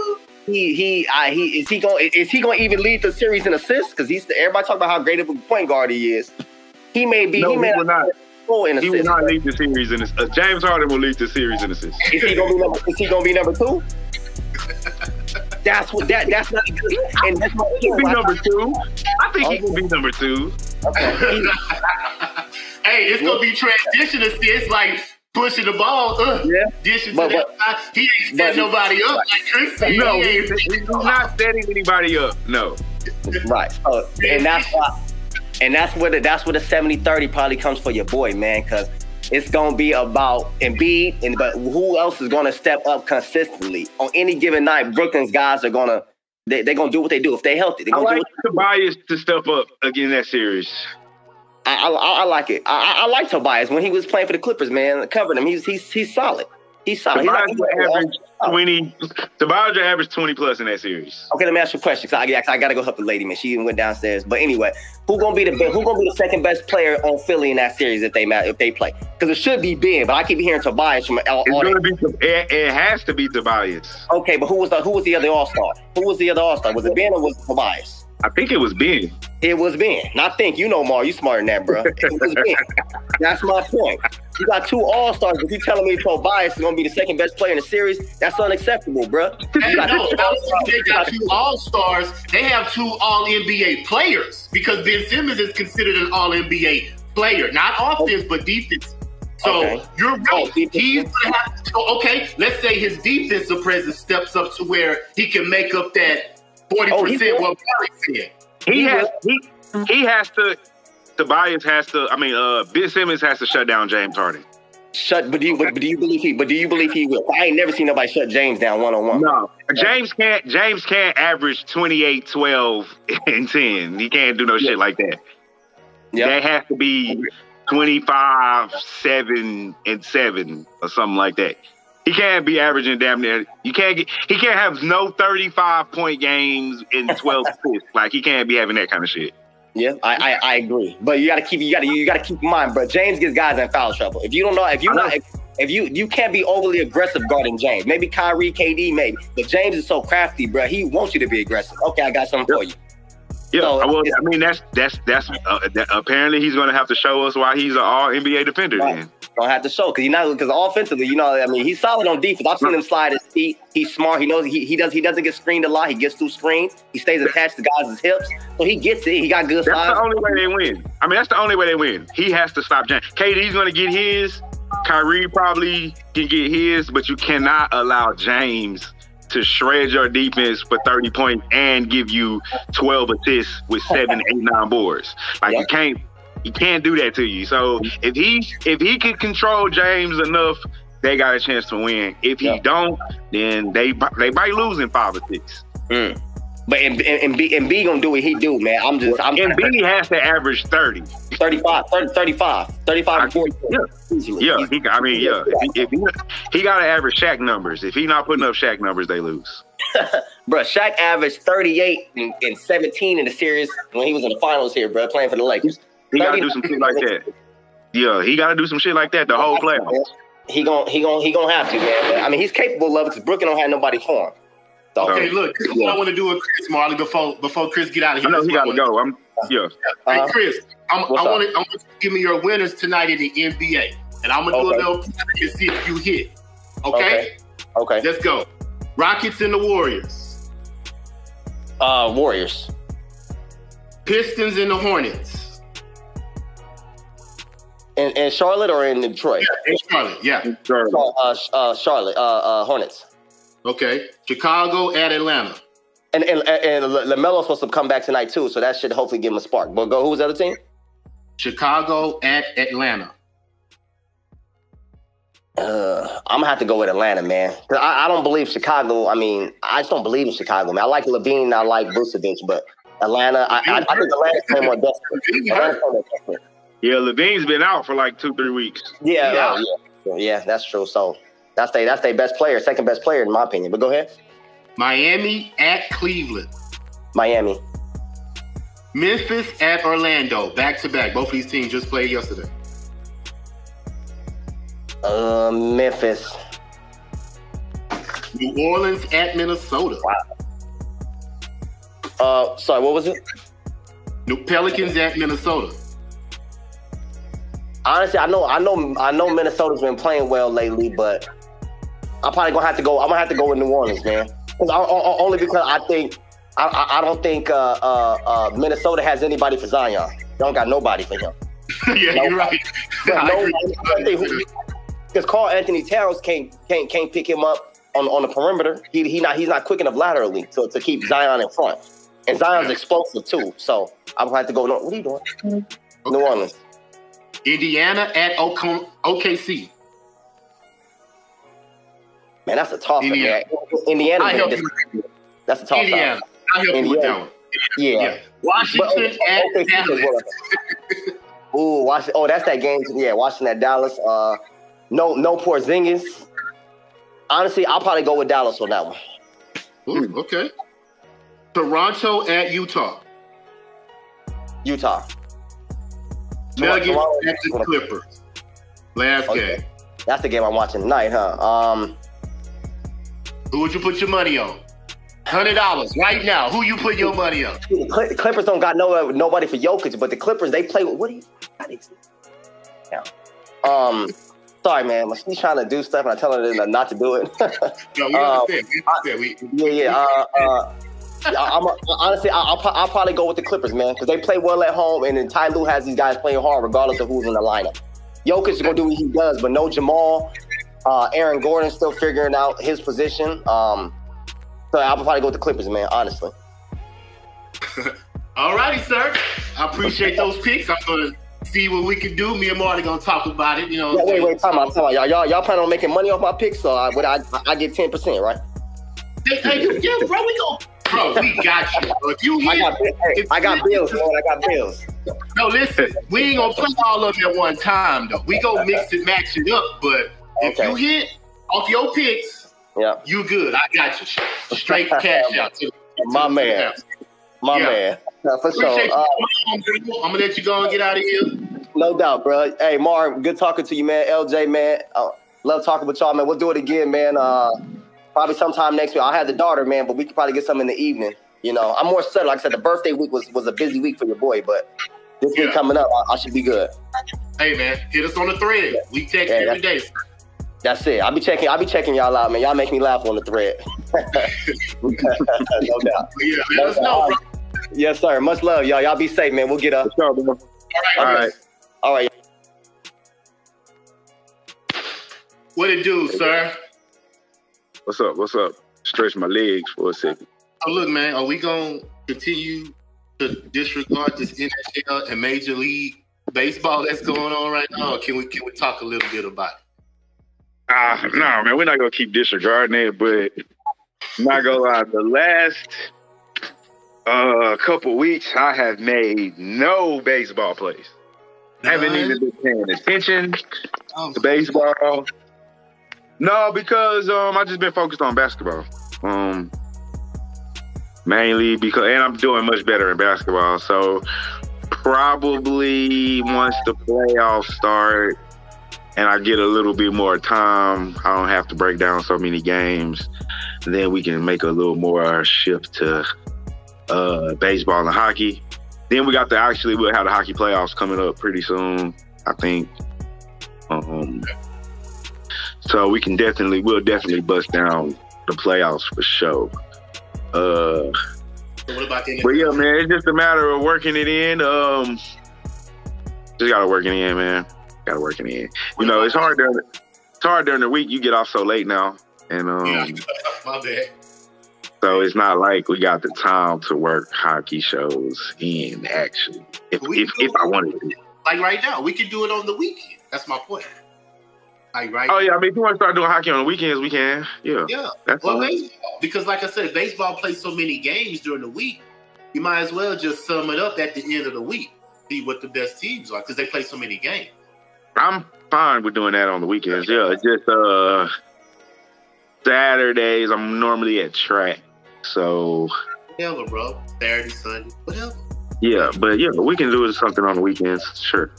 he he uh, he is he gonna is he going to even lead the series in assists? Because he's everybody talk about how great of a point guard he is. He may be. No, he may he will not. in He will not lead the series in assists. Uh, James Harden will lead the series in assists. Is he gonna be number? Is he gonna be number two? *laughs* That's what that that's not good. And that's my He'll be number two. I think he will be number two. Okay. *laughs* hey, it's gonna be transition assists like pushing the ball, uh, Yeah. dishing But- to but- that side. He ain't setting nobody up like Chris said. No, He he's, he's not setting anybody up. No. Right. So, and that's why and that's where the that's where the 70-30 probably comes for your boy, man, because it's gonna be about Embiid and but who else is gonna step up consistently on any given night? Brooklyn's guys are gonna they, they're gonna do what they do. If they're healthy, they're I gonna like do Tobias to step up again that series. I, I, I like it. I, I I like Tobias when he was playing for the Clippers, man. Covering him, he's he's he's solid. He's solid. He's Tobias not- he's average Oh. twenty. Tobias will average twenty plus in that series. Okay, let me ask you a question. 'cause I, I gotta go help the lady, man. She even went downstairs. But anyway, who gonna be the who gonna be the second best player on Philly in that series if they if they play? Because it should be Ben, but I keep hearing Tobias from all, It's all gonna be. It, it has to be Tobias. Okay, but who was the who was the other All Star? Who was the other All Star? Was it Ben or was it Tobias? I think it was Ben. It was Ben. Not think you know Mar. You smarter than that, bro. It was Ben. That's my point. You got two All Stars, but you telling me Tobias is gonna be the second best player in the series? That's unacceptable, bro. Hey, no, they got two All Stars, they have two All NBA players because Ben Simmons is considered an All NBA player, not offense but defense. So Okay. you're Oh, right. defense. He's gonna have to, okay. Let's say his defensive presence steps up to where he can make up that forty Oh, percent. What Barry said. He He has. will. He, he has to. Tobias has to. I mean, uh, Ben Simmons has to shut down James Harden. Shut. But do you but, but do you believe he? But do you believe he will? I ain't never seen nobody shut James down one on one. No, James can't. James can't average 28, 12, *laughs* and ten. He can't do no shit like that. Yeah. That has to be 25, 7, and 7 or something like that. He can't be averaging damn near. You can't get. He can't have no 35 point games in 12 *laughs* assists. Like he can't be having that kind of shit. Yeah, I, I I agree. But you gotta keep you gotta you gotta keep in mind, bro. James gets guys in foul trouble. If you don't know, if you I know. not if, if you you can't be overly aggressive guarding James. Maybe Kyrie, KD, maybe. But James is so crafty, bro. He wants you to be aggressive. Okay, I got something for you. Yeah, So, well, I mean that's that's that's uh, that, apparently he's going to have to show us why he's an All NBA defender. Right. Then Don't have to show because you know because offensively, you know, I mean, he's solid on defense. I've seen him slide his feet. He's smart. He knows he, he does he doesn't get screened a lot. He gets through screens. He stays attached to guys' hips, so he gets it. He got good that's size. the only way they win. I mean that's the only way they win. He has to stop James. KD's going to get his. Kyrie probably can get his, but you cannot allow James to shred your defense for 30 points and give you 12 assists with seven, eight, nine boards. Like you can't he can't do that to you. So if he if he can control James enough, they got a chance to win. If he Yeah. don't, then they they might lose in five or six. Mm. But and, and, and B and B gonna do what he do, man. I'm just I'm Embiid has to average 30. 35, 30, 35, 35 I- 40. yeah. Easily. Yeah, he, I mean, yeah. If he, if he, he got to average Shaq numbers. If he not putting up Shaq numbers, they lose. *laughs* Bro, Shaq averaged 38 and, and 17 in the series when he was in the finals here, bro, playing for the Lakers. He got to do some shit like that. Yeah, he got to do some shit like that the whole playoffs. He gonna he gonna he gonna have to, man. But, I mean, he's capable of it because Brooklyn don't have nobody for him. So, Okay, look, this is what I want to do with Chris Marley before before Chris get out of here. I here. know he got to go. I'm yeah. Hey, Uh-huh. Chris, I'm, I What's want to I want to give me your winners tonight in the NBA, and I'm gonna do Okay. a little and see if you hit. Okay? okay. let's go. Rockets and the Warriors, Uh, Warriors. Pistons and the Hornets, In, in Charlotte or in Detroit? and Charlotte. Yeah, Sure. Uh, uh, Charlotte. Uh, uh, Hornets. okay. Chicago at Atlanta. And and and LaMelo's supposed to come back tonight too, so that should hopefully give him a spark. But go, who's the other team? Chicago at Atlanta. Uh, I'm gonna have to go with Atlanta, man. 'Cause I, I don't believe Chicago. I mean, I just don't believe in Chicago, man. I like LaVine, I like Vucevic, but Atlanta, I, I, I think Atlanta's playing more *laughs* desperate. Atlanta's playing more desperate. Yeah, LaVine's been out for like two, three weeks. Yeah, Yeah. uh, yeah, yeah, that's true. So that's they that's their best player, second best player in my opinion. But go ahead, Miami at Cleveland. Miami. Memphis at Orlando. Back to back. Both of these teams just played yesterday. Uh, Memphis. New Orleans at Minnesota. Wow. Uh, sorry, what was it? New Pelicans at Minnesota. Honestly, I know, I know, I know Minnesota's been playing well lately, but I'm probably gonna have to go. I'm gonna have to go with New Orleans, man. I, I- only because I think I, I, I don't think uh, uh, uh, Minnesota has anybody for Zion. They don't got nobody for him. *laughs* yeah, No. you're right. *laughs* I. Because Karl-Anthony Towns can't can't can't pick him up on, on the perimeter. He he not he's not quick enough laterally to, to keep Zion in front. And Zion's Yeah. explosive too. So I'm gonna have to go. No, what are you doing? New Orleans. Indiana at OK- OKC. Man, that's a tough one, Indiana. Indiana. I help man, you. That's a tough Indiana. I help you with Indiana. that one. Yeah. Yeah. Washington But, at okay, Dallas. *laughs* Ooh, Washington. Oh, that's that game. Yeah, Washington at Dallas. Uh, no, no Porzingis. Honestly, I'll probably go with Dallas on that one. Ooh, okay. Toronto at Utah. Utah. Nuggets Toronto- at the Clippers. Last Okay. game. That's the game I'm watching tonight, huh? Um, Who would you put your money on? Hundred dollars right now. Who you put your money on? the Cl- Clippers don't got no nobody for Jokic, but the Clippers they play with what do you? how do Yeah. Um, sorry, man. She's trying to do stuff, and I tell her not to do it. *laughs* No, we Uh, understand. We understand. We, Yeah, yeah. Uh, uh, I'm honestly, I- I'll, I'll probably go with the Clippers, man, because they play well at home, and then Ty Lue has these guys playing hard regardless of who's in the lineup. Jokic is gonna do what he does, but no Jamal. Uh, Aaron Gordon still figuring out his position. Um, so I'll probably go with the Clippers, man. Honestly. *laughs* All righty, sir. I appreciate those picks. I'm gonna see what we can do. Me and Marty gonna talk about it. You know. Yeah, wait, wait, time out, time out. Y'all, y'all, y'all plan on making money off my picks, so I, would I, I get ten percent, right? Hey, hey, yeah, bro, we go. Bro, we got you. Bro. If you I hit, got, hey, I got bills, man. I got bills. no, listen, we ain't gonna play all of it at one time though. We go mix it, match it up. But if Okay. you hit off your picks, Yeah, you good. I got you. Straight cash out to My to- man. my Yeah. man. Yeah, for Appreciate sure. Uh. I'm gonna let you go and get out of here. No doubt, bro. Hey, Mark, good talking to you, man. LJ, man. Uh, love talking with y'all, man. We'll do it again, man. Uh, probably sometime next week. I'll have the daughter, man, but we could probably get some in the evening. You know, I'm more settled. Like I said, the birthday week was, was a busy week for your boy, but this Yeah. week coming up, I, I should be good. Hey man, hit us on the thread. We text Yeah, every day. That's it. I'll be checking. I'll be checking y'all out, man. Y'all make me laugh on the thread. *laughs* no doubt. Yeah, let us know, bro. Yes, sir. Much love, y'all. Y'all be safe, man. We'll get up. Sure, bro. All right. All right. All right. What it do, sir? What's up? What's up? Stretch my legs for a second. Oh, look, man, are we gonna continue to disregard this NHL and Major League Baseball that's going on right now? Or can we can we talk a little bit about it? Ah, no, man, we're not gonna keep disregarding it, but I'm not gonna lie, the last uh couple weeks I have made no baseball plays. Haven't None? even been paying attention Oh, to baseball. No, because um I just been focused on basketball. Um mainly because and I'm doing much better in basketball. So probably once the playoffs start and I get a little bit more time, I don't have to break down so many games, then we can make a little more shift to uh baseball and hockey. Then we got the actually we'll have the hockey playoffs coming up pretty soon, I think. Um so we can definitely we'll definitely bust down the playoffs for sure. Uh So what about the but yeah, man, it's just a matter of working it in. Um, just gotta work it in, man. Gotta work it in. You know, it's hard during it's hard during the week. You get off so late now, and um, Yeah, *laughs* my bad. so it's not like we got the time to work hockey shows in. Actually, if We if, if I wanted to. Like right now, we could do it on the weekend. That's my point. Like right. Oh yeah, I mean, if you want to start doing hockey on the weekends, we can. Yeah, Yeah. that's Well, baseball. Because like I said, baseball plays so many games during the week. You might as well just sum it up at the end of the week. See what the best teams are because they play so many games. I'm fine with doing that on the weekends. Yeah, it's just uh Saturdays. I'm normally at track, so Whatever, bro. Saturday, Sunday, whatever. yeah. But yeah, we can do something on the weekends. Sure,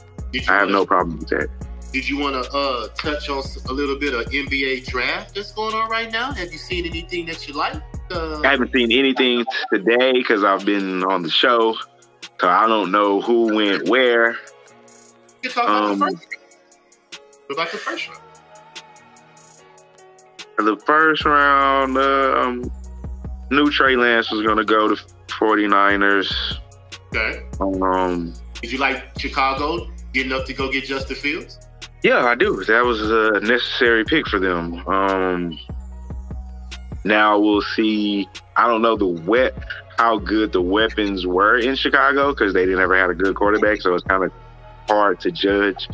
I have no problem with that. Did you want to uh, touch on a little bit of NBA draft that's going on right now? Have you seen anything that you like? Uh, I haven't seen anything today because I've been on the show, so I don't know who went where. you talk about um, the first. round. What about the first round? The first round, um, new Trey Lance was going to go to 49ers. Okay. Um, Did you like Chicago getting up to go get Justin Fields? Yeah, I do. That was a necessary pick for them. Um, now we'll see. I don't know the wet how good the weapons were in Chicago because they didn't ever had a good quarterback, so it's kind of hard to judge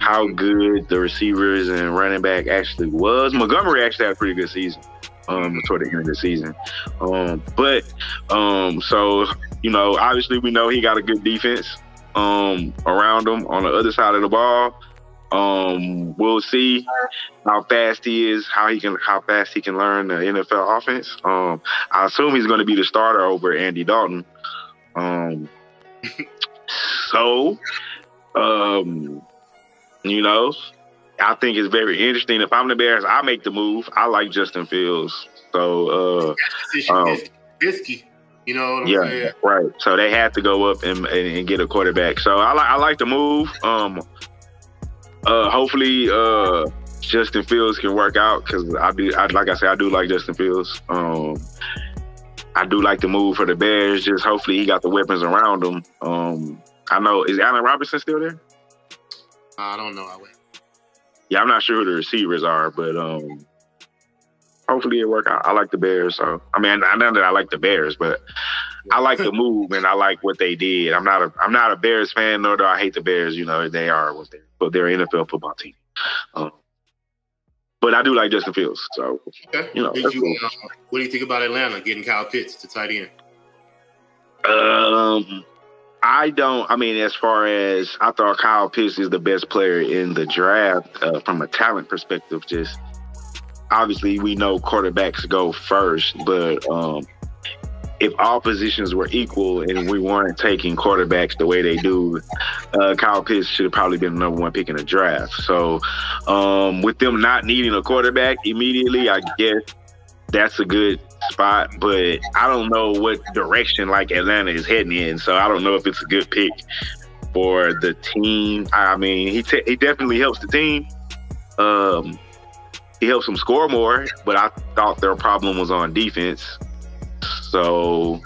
how good the receivers and running back actually was. Montgomery actually had a pretty good season um, toward the end of the season, um, but um, so you know, obviously we know he got a good defense um, around him on the other side of the ball. Um, we'll see how fast he is, how he can, how fast he can learn the NFL offense. Um, I assume he's going to be the starter over Andy Dalton. Um, *laughs* so, um, you know, I think it's very interesting. If I'm the Bears, I make the move. I like Justin Fields. So, uh, risky. You know what I'm yeah, saying? right. So they had to go up and, and, and get a quarterback. So I like I like the move. Um, uh, hopefully, uh, Justin Fields can work out because I do. I, like I said, I do like Justin Fields. Um, I do like the move for the Bears. Just hopefully he got the weapons around him. Um, I know is Allen Robinson still there? I don't know. I wait. Yeah, I'm not sure who the receivers are, but um, hopefully it work out. I like the Bears, so I mean, I know that I like the Bears, but I like the move and I like what they did. I'm not a I'm not a Bears fan, nor do I hate the Bears. You know, they are what they, but they're an NFL football team. Um, but I do like Justin Fields, so Okay. You know, you, cool. uh, what do you think about Atlanta getting Kyle Pitts to tight end? Um, I don't. I mean, as far as I thought, Kyle Pitts is the best player in the draft uh, from a talent perspective. Just obviously, we know quarterbacks go first, but um, if all positions were equal and we weren't taking quarterbacks the way they do, uh, Kyle Pitts should have probably been the number one pick in the draft. So, um, with them not needing a quarterback immediately, I guess that's a good spot, but I don't know what direction like Atlanta is heading in. So I don't know if it's a good pick for the team. I mean, he te- he definitely helps the team. Um, he helps them score more, but I thought their problem was on defense. So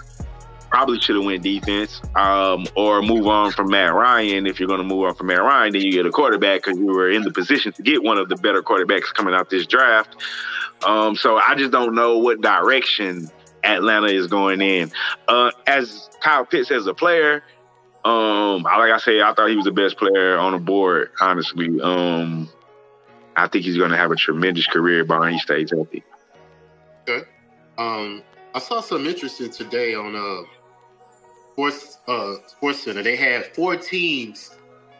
probably should have went defense, um, or move on from Matt Ryan. If you're going to move on from Matt Ryan, then you get a quarterback because you were in the position to get one of the better quarterbacks coming out this draft. Um, so I just don't know what direction Atlanta is going in. Uh, as Kyle Pitts as a player, um, like I said, I thought he was the best player on the board. Honestly, um, I think he's going to have a tremendous career, but he stays healthy. Okay. Um, I saw some interesting today on uh Sports uh Sports Center. They had four teams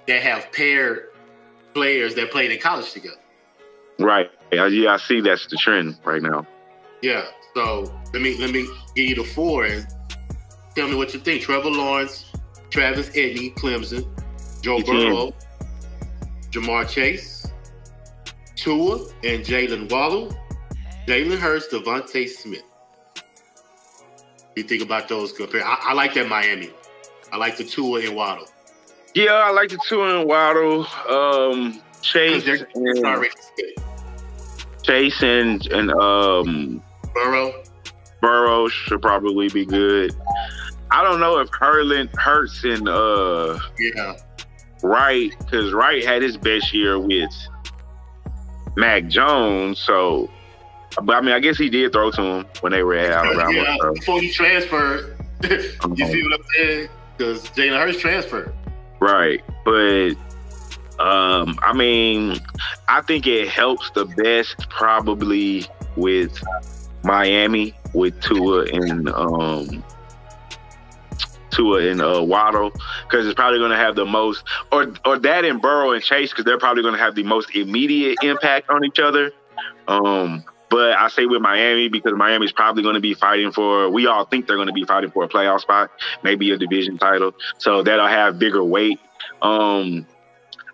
that have paired players that played in college together. Right. Yeah, I see that's the trend right now. Yeah. So let me let me give you the four and tell me what you think. Trevor Lawrence, Travis Etienne, Clemson, Joe. Burrow, Ja'Marr Chase, Tua, and Jaylen Waddle, Jalen Hurts, DeVonta Smith. You think about those compared? I, I like that Miami. I like the Tua and Waddle Yeah, I like the Tua and Waddle, um, Chase, and. Chase and and um, Burrow. Burrow should probably be good. I don't know if Hurlin Hurts and uh, Yeah. Wright, because Wright had his best year with Mac Jones. So, but I mean, I guess he did throw to him when they were at Alabama. yeah. so. Before he transferred, *laughs* you see what I'm saying? Because Jalen Hurts transferred. Right. But um I mean, I think it helps the best probably with Miami with Tua and um Tua and uh, Waddle because it's probably going to have the most, or or that and Burrow and Chase because they're probably going to have the most immediate impact on each other. Um, but I say with Miami because Miami's probably going to be fighting for. We all think they're going to be fighting for a playoff spot, maybe a division title. So that'll have bigger weight. Um,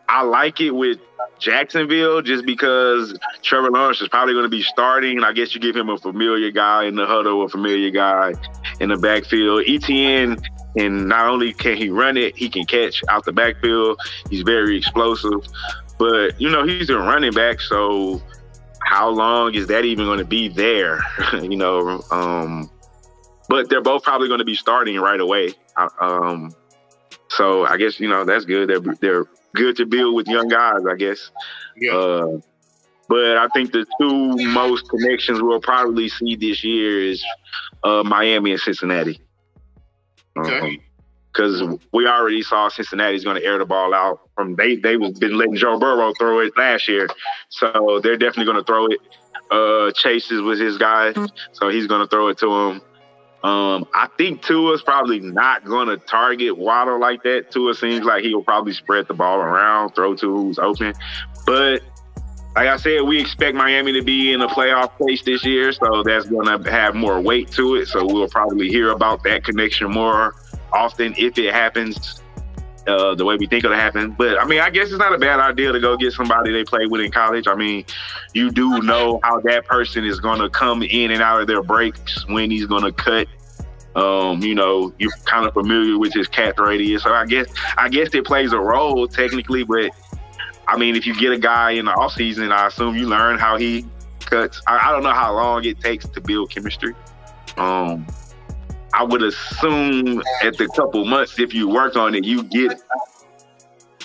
I like it with Jacksonville just because Trevor Lawrence is probably going to be starting. I guess you give him a familiar guy in the huddle, a familiar guy in the backfield. Etienne, and not only can he run it, he can catch out the backfield. He's very explosive. But, you know, he's a running back, so how long is that even going to be there? *laughs* you know, um, but they're both probably going to be starting right away. Um, so I guess you know that's good. They're they're good to build with young guys. I guess. Yeah. Uh, but I think the two most connections we'll probably see this year is uh, Miami and Cincinnati. Okay. Because we already saw Cincinnati's going to air the ball out from they they was been letting Joe Burrow throw it last year, so they're definitely going to throw it. Uh, Chases was his guy, so he's going to throw it to him. Um, I think Tua's probably not going to target Waddle like that. Tua seems like he will probably spread the ball around, throw to who's open. But like I said, we expect Miami to be in a playoff place this year, so that's going to have more weight to it. So we'll probably hear about that connection more often if it happens uh, the way we think it'll happen. But I mean, I guess it's not a bad idea to go get somebody they played with in college. I mean, you do know how that person is going to come in and out of their breaks when he's going to cut. Um, you know, you're kind of familiar with his catch radius, so I guess I guess it plays a role technically. But I mean, if you get a guy in the off season, I assume you learn how he cuts. I, I don't know how long it takes to build chemistry. Um, I would assume at the couple months, if you worked on it, you get.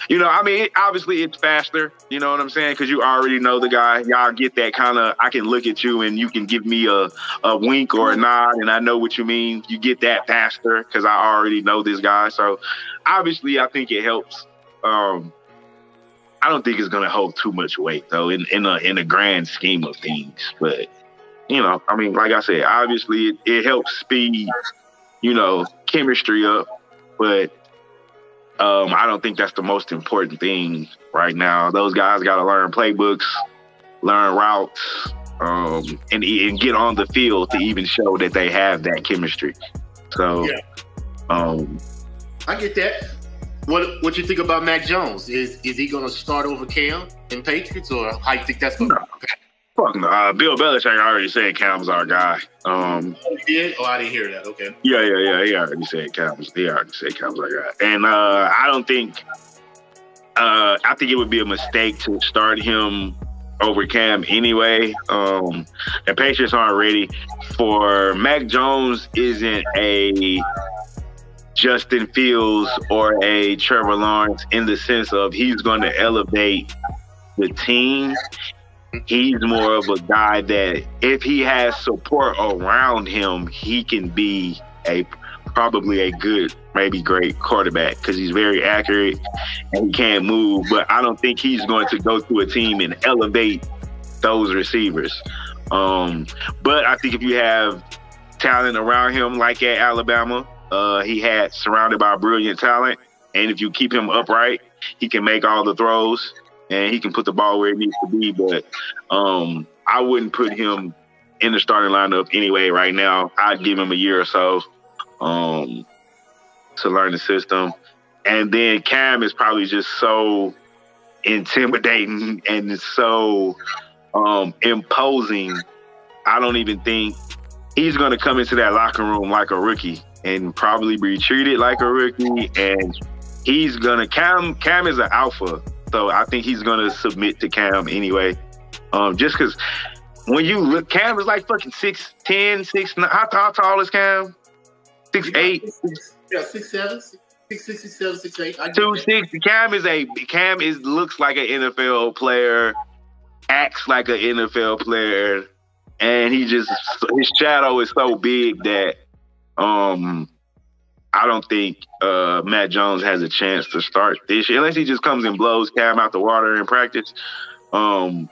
You know, I mean, obviously it's faster. You know what I'm saying? Because you already know the guy. Y'all get that kind of. I can look at you and you can give me a a wink or a nod, and I know what you mean. You get that faster because I already know this guy. So, obviously, I think it helps. Um, I don't think it's gonna hold too much weight though in in a in a grand scheme of things. But you know, I mean, like I said, obviously it, it helps speed, you know, chemistry up, but um, I don't think that's the most important thing right now. Those guys got to learn playbooks, learn routes, um, and and get on the field to even show that they have that chemistry. So, Yeah. um, I get that. What what you think about Mac Jones? Is is he gonna start over Cam in Patriots or how you think that's gonna fuck no. Uh, Bill Belichick already said Cam's our guy. Um, Oh, he did? Oh, I didn't hear that. Okay. Yeah, yeah, yeah. He already said Cowboys. He already said Cowboys like that. And uh, I don't think. Uh, I think it would be a mistake to start him over Cam anyway. Um, the Patriots aren't ready for Mac Jones. Isn't a Justin Fields or a Trevor Lawrence in the sense of he's going to elevate the team. He's more of a guy that if he has support around him, he can be a probably a good, maybe great quarterback because he's very accurate and he can't move. But I don't think he's going to go to a team and elevate those receivers. Um, but I think if you have talent around him, like at Alabama, uh, he had surrounded by brilliant talent, and if you keep him upright, he can make all the throws and he can put the ball where it needs to be. But um, I wouldn't put him in the starting lineup anyway right now. I'd give him a year or so um, to learn the system. And then Cam is probably just so intimidating *laughs* and so um, imposing. I don't even think he's going to come into that locker room like a rookie and probably be treated like a rookie. And he's going to Cam. Cam is an alpha, so I think he's going to submit to Cam anyway. Um, just because when you look, Cam is like fucking 6'10", 6, how, how tall is Cam? Six eight. Yeah, six seven, six six, six seven, six eight. I Two six. Cam is a Cam is looks like an NFL player, acts like an NFL player, and he just his shadow is so big that um I don't think uh Mac Jones has a chance to start this year unless he just comes and blows Cam out the water in practice. Um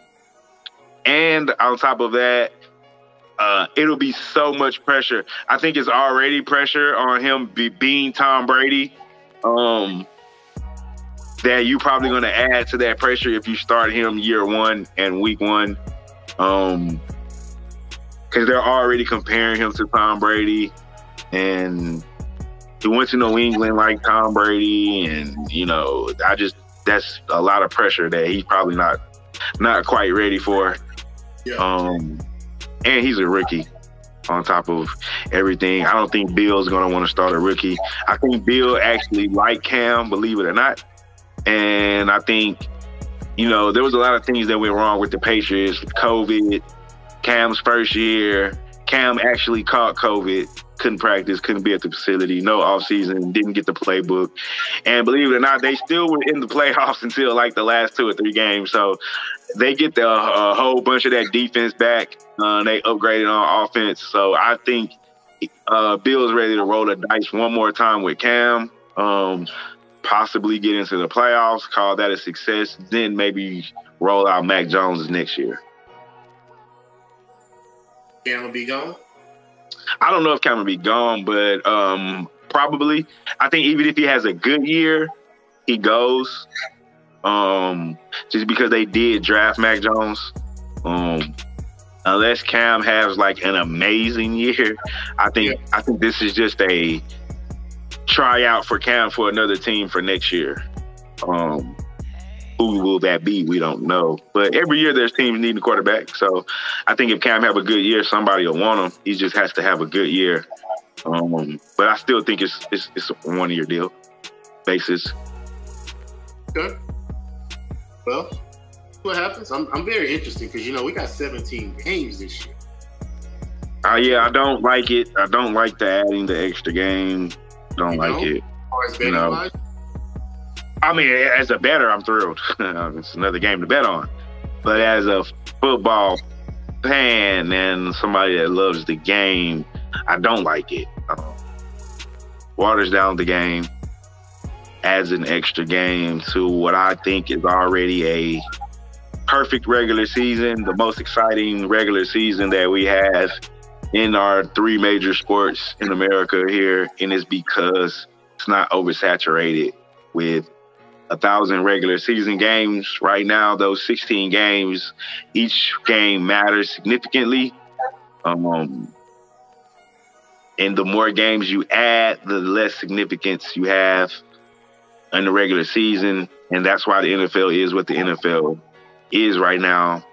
and on top of that, uh, it'll be so much pressure. I think it's already pressure on him be, being Tom Brady. Um, that you're probably going to add to that pressure if you start him year one and week one. Um, because they're already comparing him to Tom Brady, and he went to New England like Tom Brady, and you know, I just that's a lot of pressure that he's probably not not quite ready for. Yeah. Um, and he's a rookie on top of everything. I don't think Bill's going to want to start a rookie. I think Bill actually liked Cam, believe it or not. And I think, you know, there was a lot of things that went wrong with the Patriots with COVID, Cam's first year. Cam actually caught COVID, couldn't practice, couldn't be at the facility, no offseason, didn't get the playbook. And believe it or not, they still were in the playoffs *laughs* until like the last two or three games. So they get the a whole bunch of that defense back. Uh, they upgraded on offense. So I think uh, Bill's ready to roll the dice one more time with Cam. Um, possibly get into the playoffs, call that a success, then maybe roll out Mac Jones next year. Cam will be gone. I don't know if Cam will be gone, but um, probably. I think even if he has a good year, he goes. Um, just because they did draft Mac Jones. Um, unless Cam has like an amazing year, I think I think this is just a tryout for Cam for another team for next year. Um, who will that be? We don't know. But every year there's teams needing a quarterback. So I think if Cam have a good year, somebody will want him. He just has to have a good year. Um, but I still think it's it's, it's a one year deal basis. Okay. Well, what happens? I'm, I'm very interested because you know we got 17 games this year. Uh, yeah, I don't like it. I don't like the adding the extra game. Don't You like know? it. As as betting No. wise, I mean, as a better, I'm thrilled. *laughs* it's another game to bet on. But as a football fan and somebody that loves the game, I don't like it. Um, waters down the game, adds an extra game to what I think is already a perfect regular season, the most exciting regular season that we have in our three major sports in America here. And it's because it's not oversaturated with a thousand regular season games. Right now, those 16 games, each game matters significantly. Um, and the more games you add, the less significance you have in the regular season. And that's why the NFL is what the NFL is right now.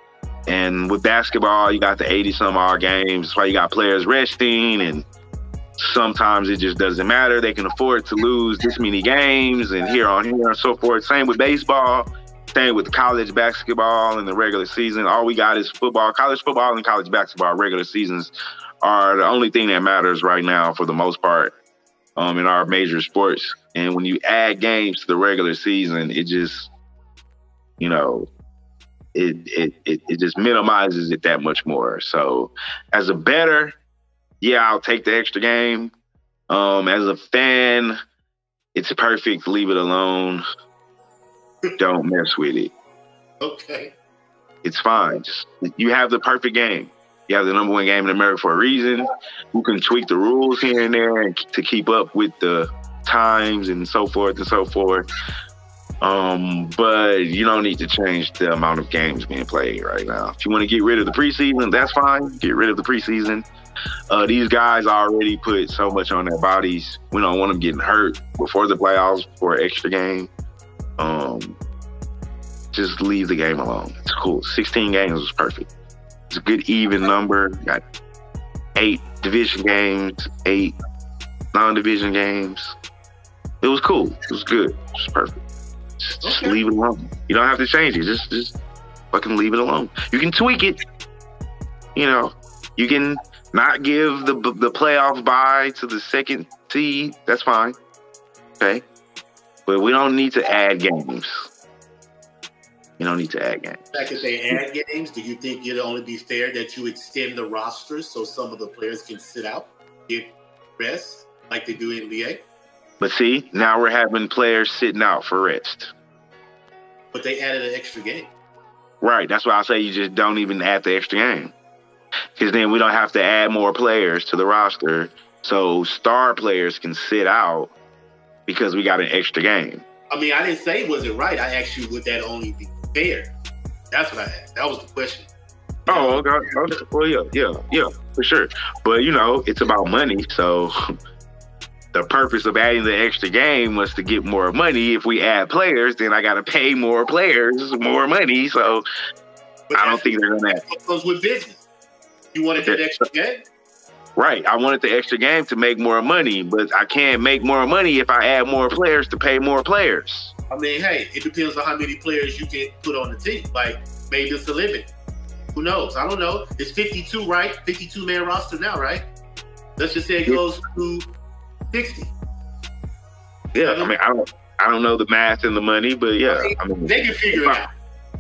And with basketball, you got the 80 some odd games. That's why you got players resting and sometimes it just doesn't matter. They can afford to lose this many games and here on here and so forth. Same with baseball, same with college basketball and the regular season. All we got is football, college football and college basketball regular seasons are the only thing that matters right now for the most part. um, in our major sports. And when you add games to the regular season, it just, you know, it it it, it just minimizes it that much more. So as a better, yeah, I'll take the extra game. Um, as a fan, it's perfect. Leave it alone. Don't mess with it. Okay. It's fine. Just, you have the perfect game. You have the number one game in America for a reason. You can tweak the rules here and there to keep up with the times and so forth and so forth. Um, but you don't need to change the amount of games being played right now. If you want to get rid of the preseason, that's fine. Get rid of the preseason. Uh, these guys already put so much on their bodies. We don't want them getting hurt before the playoffs for an extra game. Um, just leave the game alone. It's cool. 16 games was perfect. It's a good even number. Got eight division games, eight non-division games. It was cool. It was good. It was perfect. Just, just leave it alone. You don't have to change it. Just just fucking leave it alone. You can tweak it. You know, you can not give the the playoff bye to the second seed. That's fine. Okay, but we don't need to add games. You don't need to add games. Fact that they add games, do you think it'll only be fair that you extend the rosters so some of the players can sit out, get rest, like they do in NBA? But see, now we're having players sitting out for rest. But they added an extra game. Right. That's why I say you just don't even add the extra game. Because then we don't have to add more players to the roster. So star players can sit out because we got an extra game. I mean, I didn't say was it right. I asked you, would that only be fair? That's what I asked. That was the question. Oh, okay. okay. Well, yeah, yeah, yeah, for sure. But you know, it's about money. So *laughs* the purpose of adding the extra game was to get more money. If we add players, then I got to pay more players more money. So But I don't think they're gonna. goes with business. You wanted that extra game? Right. I wanted the extra game to make more money, but I can't make more money if I add more players to pay more players. I mean, hey, it depends on how many players you can put on the team. Like, maybe it's a limit. Who knows? I don't know. It's 52, right? 52 man roster now, right? Let's just say it goes to 60. Yeah. I mean, I don't, I don't know the math and the money, but yeah. I mean, They can figure it out.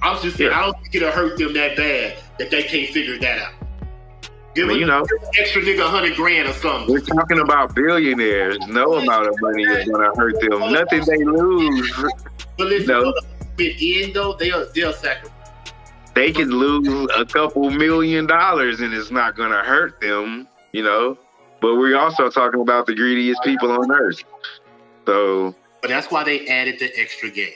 I was just saying, Yeah. I don't think it'll hurt them that bad that they can't figure that out. Give I mean, a- you know, extra nigga a hundred grand or something. we're talking about billionaires. No amount of money is going to hurt them. Nothing they lose. But listen, No. up. in though, they'll they'll sacrifice. They can lose a couple million dollars and it's not going to hurt them, you know. But we're also talking about the greediest people on earth. So, But that's why they added the extra game.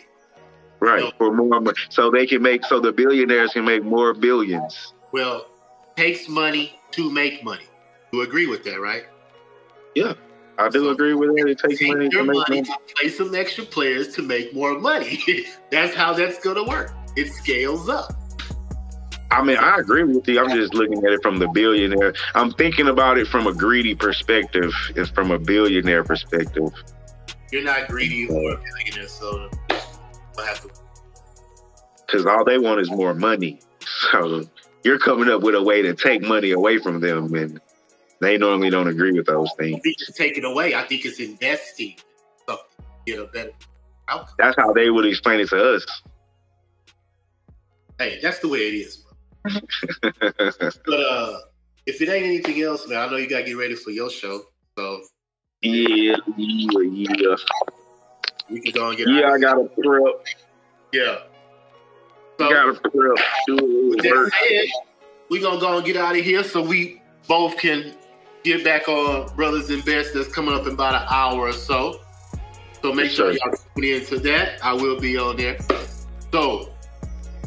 right, for more money. So they can make, so the billionaires can make more billions. Well, takes money to make money. You agree with that, right? Yeah, I do agree with that. It takes Take money your to make money money. to play some extra players to make more money. *laughs* that's how that's gonna work. It scales up. I mean, I agree with you. I'm just looking at it from the billionaire. I'm thinking about it from a greedy perspective and from a billionaire perspective. You're not greedy or a billionaire, so I have to. Because all they want is more money. So you're coming up with a way to take money away from them, and they normally don't agree with those things. it's take it away. I think it's investing to get a better outcome. That's how they would explain it to us. Hey, that's the way it is, bro. *laughs* But uh, if it ain't anything else, man, I know you gotta get ready for your show, so yeah, yeah, yeah. we can go and get. Yeah, I got to prep. yeah. So, got to prep. Do a with that said, we gonna go and get out of here so we both can get back on Brothers and Bets that's coming up in about an hour or so. So make Yes, sure y'all tune in to that. I will be on there. So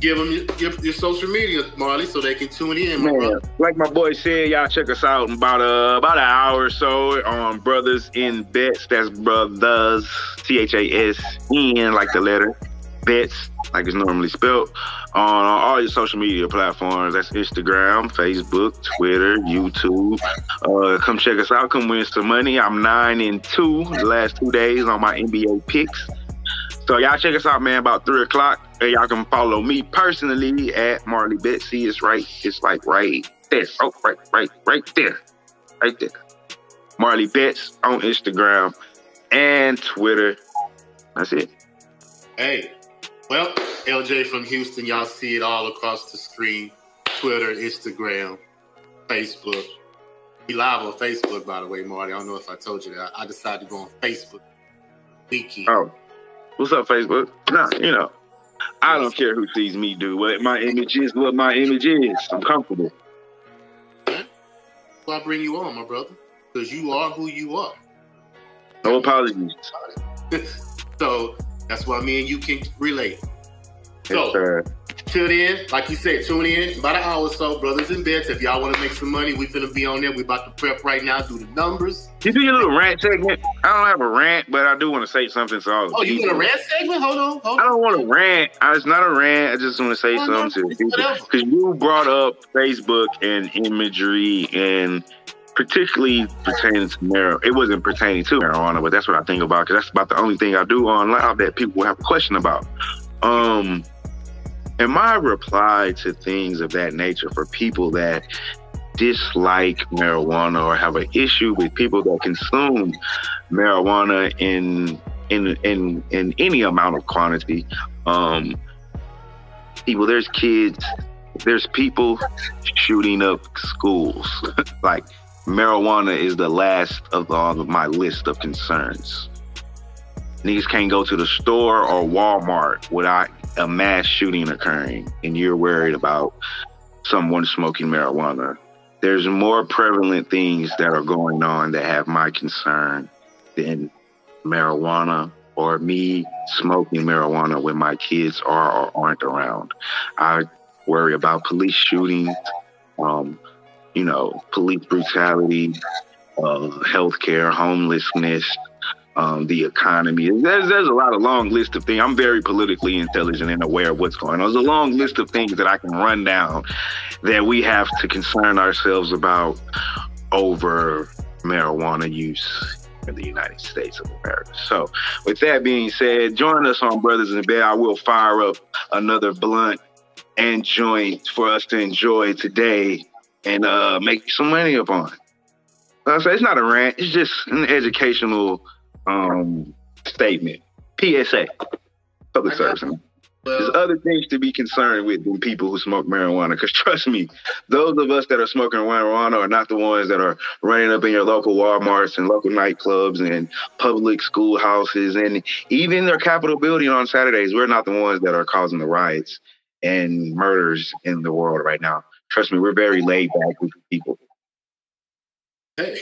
give them your, your, your social media, Marley, so they can tune in. Man, brother. like my boy said, y'all check us out in about uh, about an hour or so on Brothers in Bets. That's Brothers T H A S N like the letter Bets like it's normally spelled on all your social media platforms. That's Instagram, Facebook, Twitter, YouTube. Uh, come check us out. Come win some money. I'm nine and two the last two days on my NBA picks. So y'all check us out, man. About three o'clock. And y'all can follow me personally at Marley Betsy. It's right. It's like right there. Oh, right, right, right there, right there. Marley Betts on Instagram and Twitter. That's it. Hey, well, LJ from Houston, y'all see it all across the screen. Twitter, Instagram, Facebook. We live on Facebook, by the way, Marty. I don't know if I told you that. I decided to go on Facebook weekend. Oh, what's up, Facebook? *clears throat* Nah, you know, I don't care who sees me do what my image is. What my image is. I'm comfortable. So I bring you on, my brother, because you are who you are. No apologies. *laughs* So that's why me and you can relate. So tune in, like you said, tune in about an hour or so, brothers and bets. If y'all want to make some money, we finna be on there. We about to prep right now, do the numbers. You do your little rant segment. I don't have a rant, but I do want to say something. So Oh, you want a rant segment? Hold on, hold I don't want to rant. I- It's not a rant. I just want to say Oh, no, something to people because you brought up Facebook and imagery and particularly pertaining to marijuana. It wasn't pertaining to marijuana, but that's what I think about because that's about the only thing I do online that people have a question about. Um, and my reply to things of that nature for people that dislike marijuana or have an issue with people that consume marijuana in in in in any amount of quantity. Um, people, there's kids, there's people shooting up schools. *laughs* like marijuana is the last of all of my list of concerns. Niggas can't go to the store or Walmart without a mass shooting occurring, and you're worried about someone smoking marijuana. There's more prevalent things that are going on that have my concern than marijuana or me smoking marijuana when my kids are or aren't around. I worry about police shootings, um, you know, police brutality, uh, healthcare, homelessness, um, the economy. There's there's a lot of long list of things. I'm very politically intelligent and aware of what's going on. There's a long list of things that I can run down that we have to concern ourselves about over marijuana use in the United States of America. So, with that being said, join us on Brothers in Bed. I will fire up another blunt and joint for us to enjoy today and uh, make some money upon. Uh, so it's not a rant. It's just an educational um, statement. PSA. Public service. There's other things to be concerned with than people who smoke marijuana. Because trust me, those of us that are smoking marijuana are not the ones that are running up in your local Walmarts and local nightclubs and public schoolhouses and even their Capitol building on Saturdays. We're not the ones that are causing the riots and murders in the world right now. Trust me, we're very laid back with people. hey,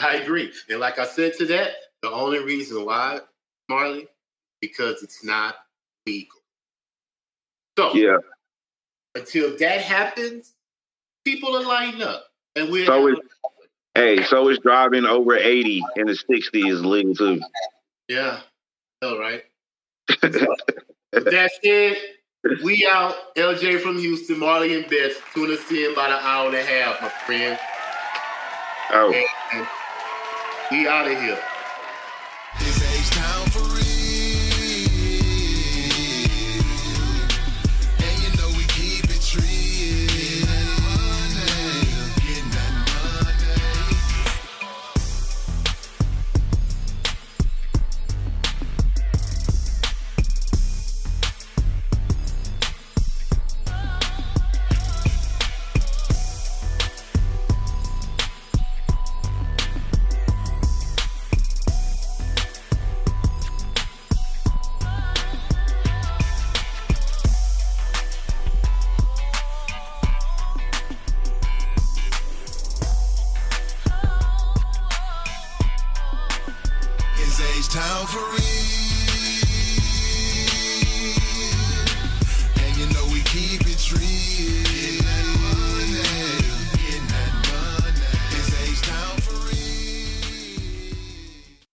I agree. And like I said to that, the only reason why, Marley, because it's not legal. So Yeah. until that happens, people are lining up. And we're So Hey, so is driving over 80 in the 60 is legal too. yeah, all right. *laughs* With that said, we out. LJ from Houston, Marley and Beth. Tune us in about an hour and a half, my friend. oh. And we out of here.